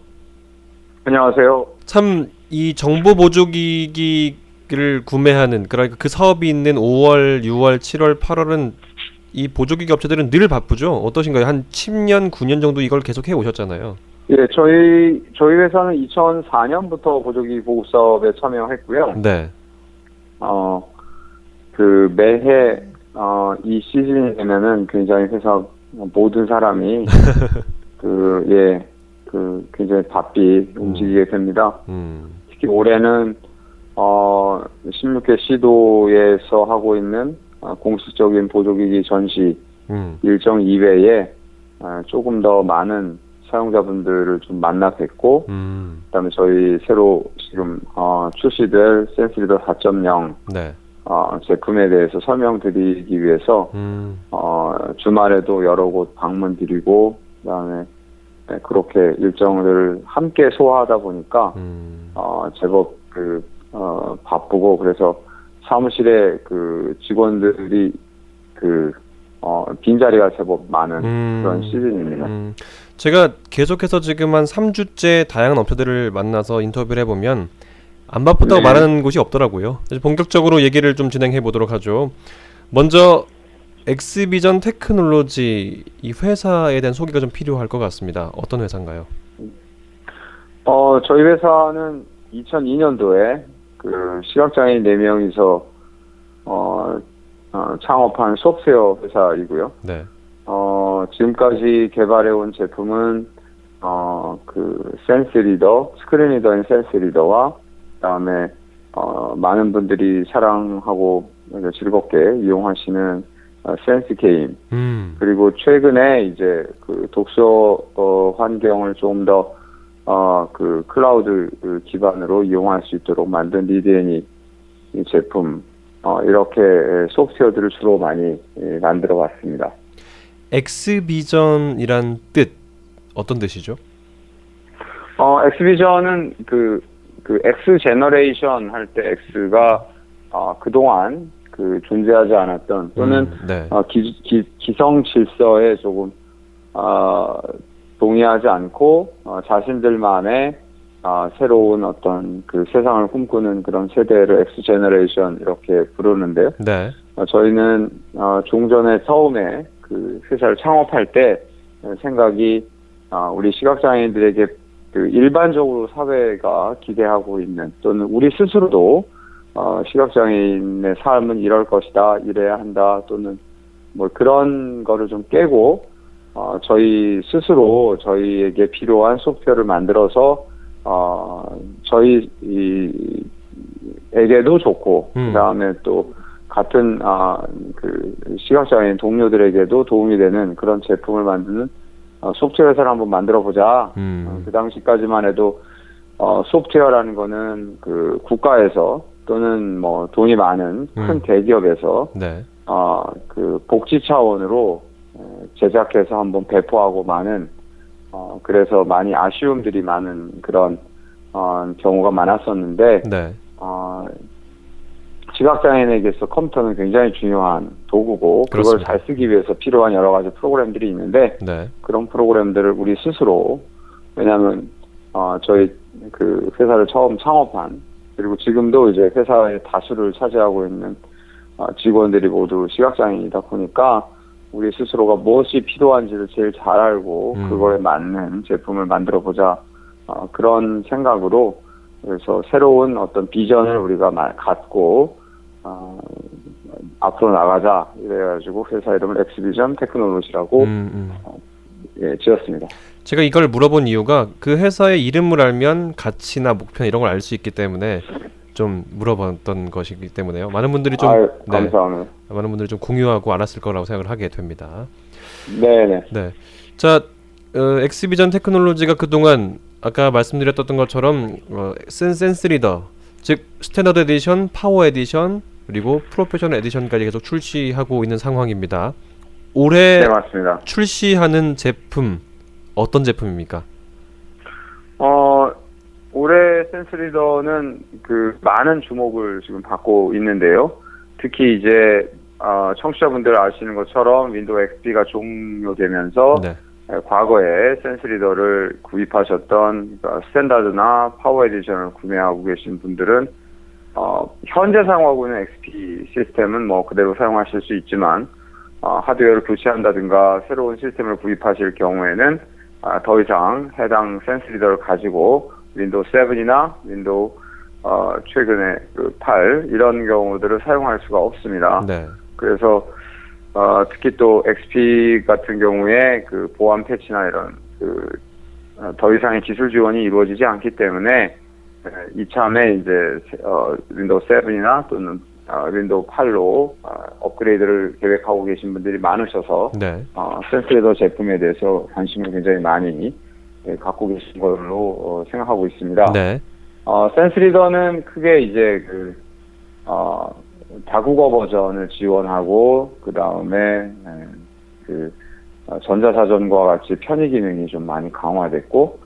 S11: 안녕하세요.
S1: 참 이 정보 보조기기를 구매하는 그러니까 그 사업이 있는 5월, 6월, 7월, 8월은 이 보조기기 업체들은 늘 바쁘죠. 어떠신가요? 한 10년, 9년 정도 이걸 계속 해 오셨잖아요.
S11: 예, 저희 저희 회사는 2004년부터 보조기 보급 사업에 참여했고요.
S1: 네.
S11: 어, 그 매해 어, 이 시즌이 되면은 굉장히 회사 모든 사람이 그 예, 그 굉장히 바삐 움직이게 됩니다.
S1: 음.
S11: 특히 올해는 어 16회 시도에서 하고 있는 어, 공식적인 보조기기 전시
S1: 음.
S11: 일정 이외에 어, 조금 더 많은 사용자분들을 좀 만나 뵙고
S1: 음.
S11: 그다음에 저희 새로 지금 어, 출시될 센스리더 4.0
S1: 네.
S11: 어, 제품에 대해서 설명드리기 위해서
S1: 음.
S11: 어, 주말에도 여러 곳 방문 드리고 그다음에 네, 그렇게 일정을 함께 소화하다 보니까
S1: 음.
S11: 어, 제법 그 어, 바쁘고 그래서 사무실에 그 직원들이 그 어, 빈자리가 제법 많은
S1: 음.
S11: 그런 시즌입니다.
S1: 음. 제가 계속해서 지금 한 3주째 다양한 업체들을 만나서 인터뷰를 해보면 안 바쁘다고
S11: 네.
S1: 말하는 곳이 없더라고요. 본격적으로 얘기를 좀 진행해 보도록 하죠. 먼저 엑스비전 테크놀로지 이 회사에 대한 소개가 좀 필요할 것 같습니다. 어떤 회사인가요?
S11: 어, 저희 회사는 2002년도에 그 시각장애인 4명이서 어, 어, 창업한 소프트웨어 회사이고요.
S1: 네.
S11: 어, 지금까지 개발해온 제품은 어, 그 Sense Reader, screen reader인 Sense Reader와 그다음에 어, 많은 분들이 사랑하고 즐겁게 이용하시는 어, Sense Game
S1: 음.
S11: 그리고 최근에 이제 그 독서 어, 환경을 조금 더 어, 그 클라우드 그 기반으로 이용할 수 있도록 만든 리드앤이 이 제품 어, 이렇게 소프트웨어들을 주로 많이 예, 만들어 봤습니다.
S1: XVision이란 뜻 어떤 뜻이죠?
S11: 어, XVision은 그, 그 X generation 할 때 X가 어, 그동안 그 존재하지 않았던 또는
S1: 음, 네.
S11: 어, 기, 기, 기성 질서에 조금 어, 동의하지 않고 어, 자신들만의 어, 새로운 어떤 그 세상을 꿈꾸는 그런 세대를 X generation 이렇게 부르는데요.
S1: 네.
S11: 어, 저희는 어, 종전에 처음에 그 회사를 창업할 때 어, 생각이 어, 우리 시각장애인들에게 그 일반적으로 사회가 기대하고 있는 또는 우리 스스로도 어, 시각장애인의 삶은 이럴 것이다, 이래야 한다 또는 뭐 그런 거를 좀 깨고 어, 저희 스스로 저희에게 필요한 소프트웨어를 만들어서 어, 저희 이, 에게도 좋고
S1: 음.
S11: 그 다음에 또 같은 아, 그 시각장애인 동료들에게도 도움이 되는 그런 제품을 만드는 어, 소프트웨어 회사를 한번 만들어 보자.
S1: 음.
S11: 그 당시까지만 해도 어, 소프트웨어라는 거는 그 국가에서 또는 뭐 돈이 많은 큰
S1: 음.
S11: 대기업에서
S1: 네.
S11: 어, 그 복지 차원으로 어, 제작해서 한번 배포하고 많은 어, 그래서 많이 아쉬움들이 많은 그런 어, 경우가 많았었는데
S1: 네.
S11: 어, 시각장애인에게서 컴퓨터는 굉장히 중요한 도구고 그걸. 잘 쓰기 위해서 필요한 여러 가지 프로그램들이 있는데
S1: 네.
S11: 그런 프로그램들을 우리 스스로 왜냐하면 어, 저희 그 회사를 처음 창업한 그리고 지금도 이제 회사의 다수를 차지하고 있는 어, 직원들이 모두 시각장애인이다 보니까 우리 스스로가 무엇이 필요한지를 제일 잘 알고
S1: 음.
S11: 그거에 맞는 제품을 만들어 보자 어, 그런 생각으로 그래서 새로운 어떤 비전을 우리가 마- 갖고 어, 앞으로 나가자 이래가지고 회사 이름을 엑스비전 테크놀로지라고
S1: 음, 음.
S11: 예, 지었습니다.
S1: 제가 이걸 물어본 이유가 그 회사의 이름을 알면 가치나 목표 이런 걸 알 수 있기 때문에 좀 물어봤던 것이기 때문에요. 많은 분들이 좀
S11: 아유,
S1: 네. 많은 분들이 좀 공유하고 알았을 거라고 생각을 하게 됩니다.
S11: 네네.
S1: 네. 자, 어, XVision Technology가 그동안 아까 말씀드렸던 것처럼 어, 센 Sense Reader, 즉 Standard Edition, Power Edition, 그리고 Professional Edition까지 계속 출시하고 있는 상황입니다. 올해
S11: 네 맞습니다.
S1: 출시하는 제품 어떤 제품입니까?
S11: 어, 올해 Sense Reader는 그 많은 주목을 지금 받고 있는데요. 특히 이제 어, 청취자분들 아시는 것처럼 윈도우 XP가 종료되면서
S1: 네.
S11: 에, 과거에 Sense Reader를 구입하셨던 그러니까 Standard나 Power Edition을 구매하고 계신 분들은 어, 현재 사용하고 있는 XP 시스템은 뭐 그대로 사용하실 수 있지만 어, 하드웨어를 교체한다든가 새로운 시스템을 구입하실 경우에는 아, 더 이상 해당 Sense Reader를 가지고 윈도우 7이나 윈도우 어, 최근에 그 8 이런 경우들을 사용할 수가 없습니다.
S1: 네.
S11: 그래서 어, 특히 또 XP 같은 경우에 그 보안 패치나 이런 그 더 이상의 기술 지원이 이루어지지 않기 때문에 에, 이참에 이제 어, 윈도우 7이나 또는 어, 윈도우 8로 어, 업그레이드를 계획하고 계신 분들이 많으셔서
S1: 네.
S11: 어, Sense Reader 제품에 대해서 관심을 굉장히 많이 예, 갖고 계신 걸로 어, 생각하고 있습니다.
S1: 네.
S11: 어, 센스리더는 크게 이제 그, 어, 다국어 버전을 지원하고, 그 다음에, 그, 어, 전자사전과 같이 편의 기능이 좀 많이 강화됐고,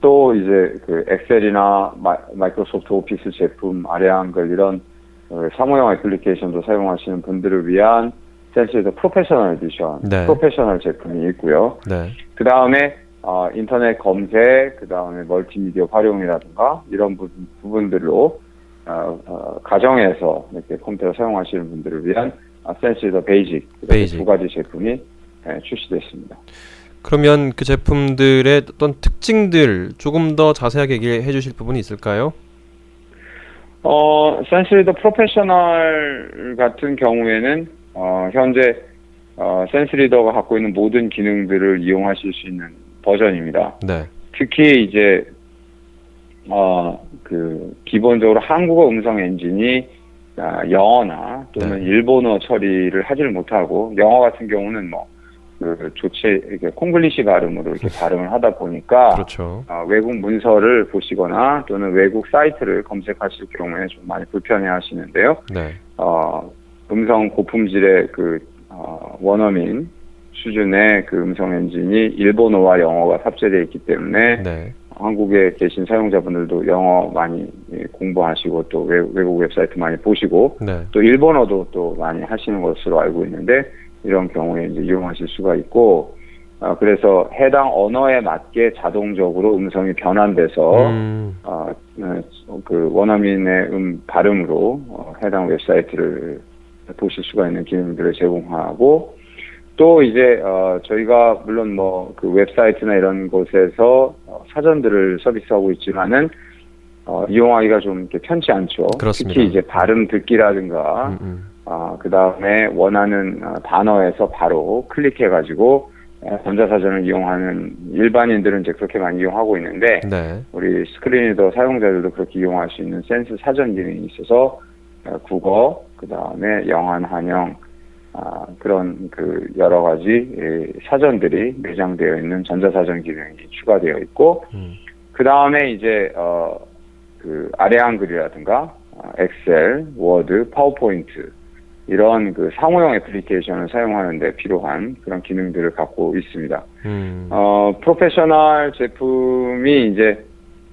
S11: 또 이제 그 엑셀이나 마, 마이크로소프트 오피스 제품, 아래 한글 이런 어, 사무용 애플리케이션도 사용하시는 분들을 위한 센스리더 프로페셔널 에디션,
S1: 네.
S11: 프로페셔널 제품이 있고요.
S1: 네.
S11: 그 다음에 어, 인터넷 검색, 그 다음에 멀티미디어 활용이라든가 이런 부, 부분들로 어, 어, 가정에서 이렇게 컴퓨터 사용하시는 분들을 위한 센스리더 베이직
S1: 베이직.
S11: 두 가지 제품이 예, 출시됐습니다.
S1: 그러면 그 제품들의 어떤 특징들 조금 더 자세하게 얘기해 주실 부분이 있을까요?
S11: 어, 센스리더 프로페셔널 같은 경우에는 어, 현재 어, 센스리더가 갖고 있는 모든 기능들을 이용하실 수 있는 버전입니다.
S1: 네.
S11: 특히 이제 어, 그 기본적으로 한국어 음성 엔진이 아, 영어나 또는
S1: 네.
S11: 일본어 처리를 하지를 못하고 영어 같은 경우는 뭐 그 조체 이렇게 콩글리시 발음으로 이렇게 발음을 하다 보니까
S1: 그렇죠.
S11: 어, 외국 문서를 보시거나 또는 외국 사이트를 검색하실 경우에 좀 많이 불편해 하시는데요.
S1: 네.
S11: 어, 음성 고품질의 그, 어, 원어민 수준의 그 음성 엔진이 일본어와 영어가 탑재되어 있기 때문에
S1: 네.
S11: 한국에 계신 사용자분들도 영어 많이 예, 공부하시고 또 외, 외국 웹사이트 많이 보시고
S1: 네.
S11: 또 일본어도 또 많이 하시는 것으로 알고 있는데 이런 경우에 이제 이용하실 수가 있고 어, 그래서 해당 언어에 맞게 자동적으로 음성이 변환돼서
S1: 음,
S11: 어, 어, 그 원어민의 음 발음으로 어, 해당 웹사이트를 보실 수가 있는 기능들을 제공하고 또 이제 어, 저희가 물론 뭐 그 웹사이트나 이런 곳에서 어, 사전들을 서비스하고 있지만은 어, 이용하기가 좀 이렇게 편치 않죠.
S1: 그렇습니다.
S11: 특히 이제 발음 듣기라든가
S1: 음, 음.
S11: 아, 그 다음에 원하는 어, 단어에서 바로 클릭해가지고 어, 전자사전을 이용하는 일반인들은 이제 그렇게 많이 이용하고 있는데
S1: 네.
S11: 우리 screen reader 사용자들도 그렇게 이용할 수 있는 센스 사전 기능이 있어서 어, 국어, 그 다음에 영한, 한영 아, 그런 그 여러 가지 예, 사전들이 내장되어 있는 전자사전 기능이 추가되어 있고
S1: 음.
S11: 그 다음에 이제 어, 그 아래 한글이라든가 어, 엑셀, 워드, 파워포인트 이런 그 사무용 애플리케이션을 사용하는데 필요한 그런 기능들을 갖고 있습니다.
S1: 음.
S11: 어, 프로페셔널 제품이 이제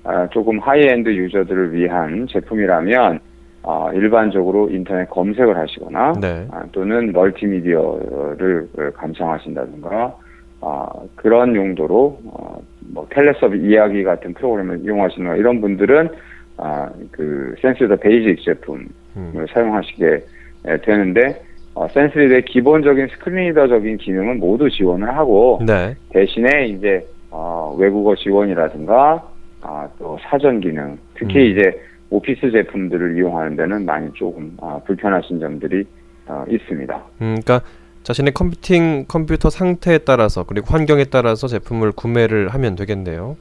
S11: 아, 조금 high-end user들을 위한 제품이라면 어, 일반적으로 인터넷 검색을 하시거나
S1: 네.
S11: 아, 또는 멀티미디어를 어, 감상하신다든가 아, 그런 용도로 어, 뭐 텔레서브 이야기 같은 프로그램을 이용하시는 이런 분들은 아, 그 센스리더 베이직 제품을
S1: 음.
S11: 사용하시게 예, 되는데 어, 센스리더의 기본적인 screen reader적인 기능은 모두 지원을 하고
S1: 네.
S11: 대신에 이제 어, 외국어 지원이라든가 아, 또 사전 기능 특히
S1: 음.
S11: 이제 오피스 제품들을 이용하는 데는 많이 조금 아, 불편하신 점들이 어, 있습니다.
S1: 음, 그러니까 자신의 컴퓨팅 컴퓨터 상태에 따라서 그리고 환경에 따라서 제품을 구매를 하면 되겠네요.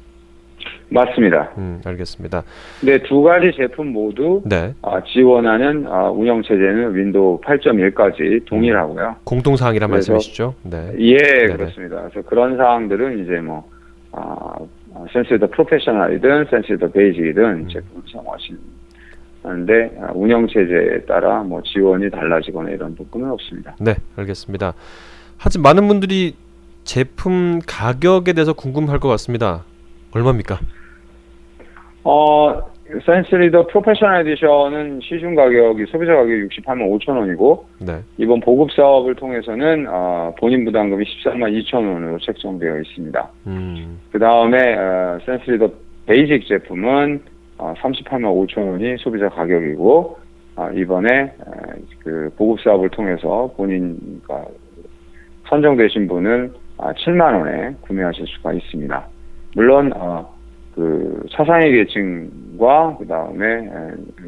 S11: 맞습니다.
S1: 음, 알겠습니다.
S11: 근데 두 가지 제품 모두
S1: 네.
S11: 아, 지원하는 아, 운영 체제는 윈도우 8.1까지 동일하고요.
S1: 공동 사항이란 말씀이시죠? 네.
S11: 예,
S1: 네네.
S11: 그렇습니다. 그래서 그런 사항들은 이제 뭐 아, 센스리더 프로페셔널이든 센스리더 베이직이든
S1: 음.
S11: 제품을 사용하시는데 아, 운영 체제에 따라 뭐 지원이 달라지거나 이런 부분은 없습니다.
S1: 네, 알겠습니다. 하지만 많은 분들이 제품 가격에 대해서 궁금할 것 같습니다. 얼마입니까?
S11: 어, 센스리더 프로페셔널 edition은 시중 가격이 소비자 가격이 68만 5천 원이고
S1: 네.
S11: 이번 보급 사업을 통해서는 어, 본인 부담금이 14만 2천 원으로 책정되어 있습니다.
S1: 음.
S11: 그 다음에 어, 센스리더 베이직 제품은 어, 38만 5천 원이 소비자 가격이고 어, 이번에 어, 그 보급 사업을 통해서 본인과 선정되신 분은 아, 7만 원에 구매하실 수가 있습니다. 물론 어, 그 차상위 계층과 그 다음에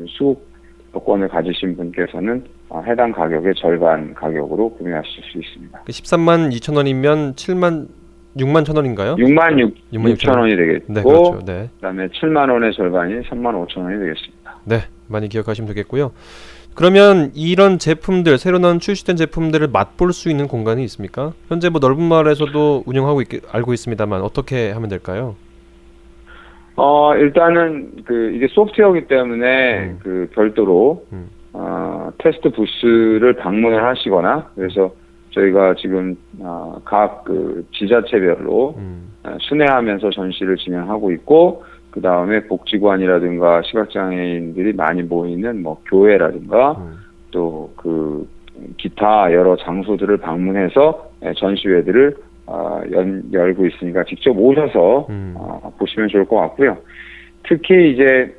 S11: 수급 여권을 가지신 분께서는 어, 해당 가격의 절반 가격으로 구매하실 수 있습니다.
S1: 그 13만 2천 원이면 7만 6만 천 원인가요?
S11: 6만 6,
S1: 6만
S11: 6천 원이 되겠고
S1: 네, 그렇죠. 네.
S11: 그다음에 7만 원의 절반이 3만 5천 원이 되겠습니다.
S1: 네, 많이 기억하시면 되겠고요. 그러면 이런 제품들 새로 나온 출시된 제품들을 맛볼 수 있는 공간이 있습니까? 현재 뭐 넓은 마을에서도 운영하고 있, 알고 있습니다만 어떻게 하면 될까요?
S11: 어 일단은 그 이게 소프트웨어이기 때문에
S1: 음.
S11: 그 별도로
S1: 음.
S11: 어, 테스트 부스를 방문을 하시거나 그래서 저희가 지금 어, 각그 지자체별로
S1: 음.
S11: 어, 순회하면서 전시를 진행하고 있고 그 다음에 복지관이라든가 시각장애인들이 많이 모이는 뭐 교회라든가
S1: 음.
S11: 또그 기타 여러 장소들을 방문해서 예, 전시회들을 어, 연, 열고 있으니까 직접 오셔서
S1: 음.
S11: 어, 보시면 좋을 것 같고요. 특히 이제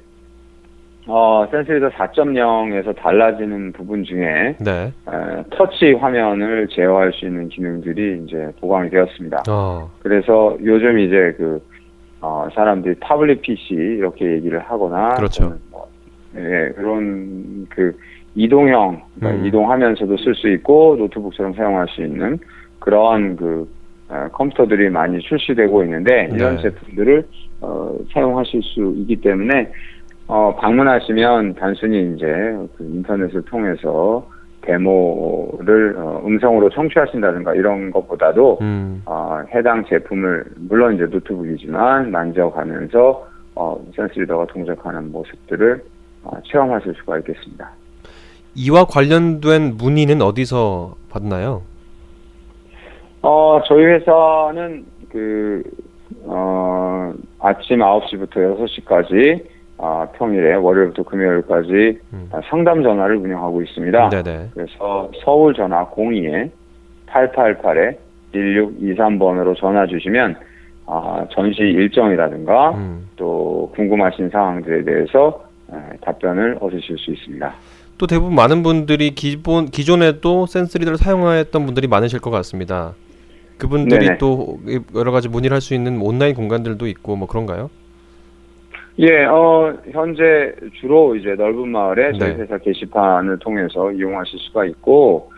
S11: 어, 센스리더 4.0에서 달라지는 부분 중에
S1: 네.
S11: 에, 터치 화면을 제어할 수 있는 기능들이 이제 보강이 되었습니다.
S1: 어.
S11: 그래서 요즘 이제 그 어, 사람들이 타블릿 PC 이렇게 얘기를 하거나
S1: 그렇죠.
S11: 뭐, 예, 그런 그 이동형 그러니까
S1: 음.
S11: 이동하면서도 쓸 수 있고 노트북처럼 사용할 수 있는 그러한 그 어, 컴퓨터들이 많이 출시되고 있는데 이런
S1: 네.
S11: 제품들을 어, 사용하실 수 있기 때문에 어, 방문하시면 단순히 이제 그 인터넷을 통해서 데모를 어, 음성으로 청취하신다든가 이런 것보다도
S1: 음.
S11: 어, 해당 제품을 물론 이제 노트북이지만 만져가면서 어, 센스 리더가 동작하는 모습들을 어, 체험하실 수가 있겠습니다.
S1: 이와 관련된 문의는 어디서 받나요?
S11: 어, 저희 회사는 그, 어, 아침 9시부터 6시까지, 아, 평일에, 월요일부터 금요일까지
S1: 음.
S11: 아, 상담 전화를 운영하고 있습니다.
S1: 네네.
S11: 그래서 서울 전화 02에 888에 1623번으로 전화 주시면, 아, 전시 일정이라든가,
S1: 음.
S11: 또 궁금하신 사항들에 대해서 에, 답변을 얻으실 수 있습니다.
S1: 또 대부분 많은 분들이 기본 기존에도 센스리더를 사용했던 분들이 많으실 것 같습니다. 그분들이
S11: 네네.
S1: 또 여러 가지 문의를 할 수 있는 온라인 공간들도 있고 뭐 그런가요?
S11: 예, 어, 현재 주로 이제 넓은 마을에 저희
S1: 네.
S11: 회사 게시판을 통해서 이용하실 수가 있고,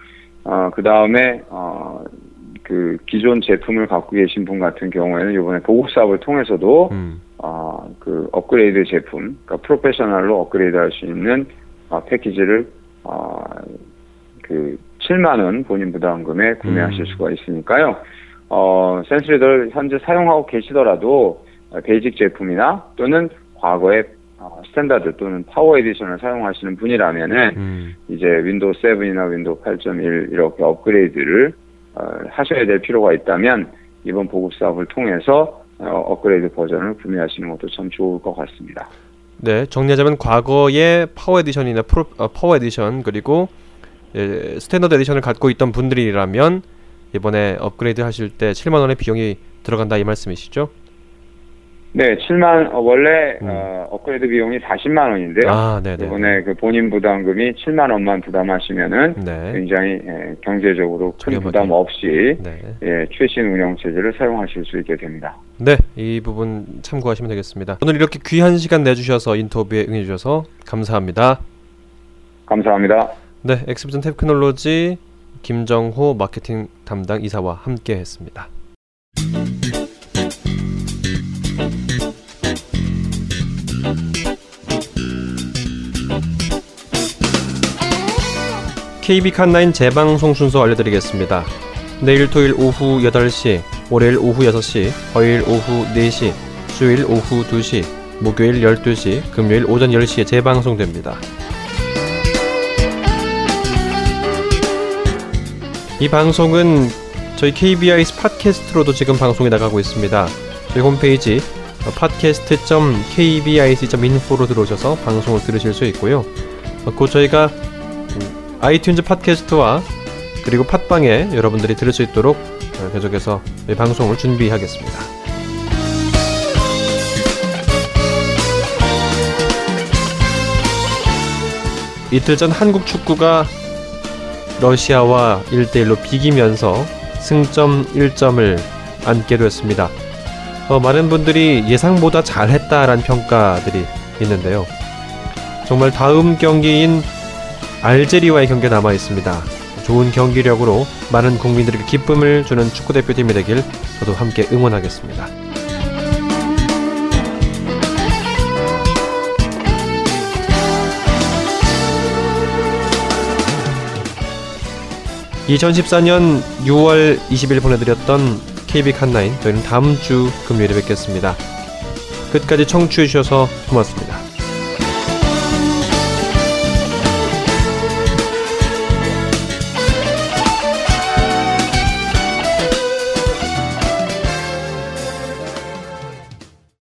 S11: 어, 그 다음에, 어, 그 기존 제품을 갖고 계신 분 같은 경우에는 이번에 보급 사업을 통해서도,
S1: 음.
S11: 어, 그 업그레이드 제품, 그러니까 프로페셔널로 업그레이드 할 수 있는 어, 패키지를, 어, 그 7만원 본인 부담금에 구매하실
S1: 음.
S11: 수가 있으니까요. 어, 센스리더를 현재 사용하고 계시더라도 어, 베이직 제품이나 또는 과거에 어, 스탠다드 또는 파워 edition을 사용하시는 분이라면은
S1: 음.
S11: 이제 윈도우 7이나 윈도우 8.1 이렇게 업그레이드를 어, 하셔야 될 필요가 있다면 이번 보급 사업을 통해서 어, 업그레이드 버전을 구매하시는 것도 참 좋을 것 같습니다.
S1: 네, 정리하자면 과거의 파워 edition이나 프로, 어, 파워 에디션 그리고 예, 스탠더드 edition을 갖고 있던 분들이라면 이번에 업그레이드 하실 때 7만 원의 비용이 들어간다 이 말씀이시죠?
S11: 네, 7만 어, 원래 어, 업그레이드 비용이 40만 원인데요.
S1: 음. 아, 네네.
S11: 이번에 그 본인 부담금이 7만 원만 부담하시면은
S1: 네.
S11: 굉장히 예, 경제적으로 큰. 부담 없이
S1: 네.
S11: 예, 최신 운영 체제를 사용하실 수 있게 됩니다.
S1: 네, 이 부분 참고하시면 되겠습니다. 오늘 이렇게 귀한 시간 내주셔서 인터뷰에 응해주셔서 감사합니다.
S11: 감사합니다.
S1: 네, 엑스비전 테크놀로지 김정호 마케팅 담당 이사와 함께했습니다. KB 칸9 재방송 순서 알려드리겠습니다. 내일 토요일 오후 8시, 월요일 오후 6시, 화요일 오후 4시, 수요일 오후 2시, 목요일 12시, 금요일 오전 10시에 재방송됩니다. 이 방송은 저희 KBIS 팟캐스트로도 지금 방송이 나가고 있습니다. 저희 홈페이지 podcast.kbic.info로 들어오셔서 방송을 들으실 수 있고요. 어, 곧 저희가 음, 아이튠즈 팟캐스트와 그리고 팟빵에 여러분들이 들을 수 있도록 어, 계속해서 이 방송을 준비하겠습니다. 이틀 전 한국 축구가 러시아와 1대1로 비기면서 승점 1점을 안게 되었습니다. 어, 많은 분들이 예상보다 잘했다라는 평가들이 있는데요. 정말 다음 경기인 알제리와의 경기가 남아 있습니다. 좋은 경기력으로 많은 국민들에게 기쁨을 주는 축구 대표팀이 되길 저도 함께 응원하겠습니다. (2014년 6월 20일) 보내드렸던 KB 칸9 저희는 다음 주 금요일에 뵙겠습니다. 끝까지 청취해 주셔서 고맙습니다.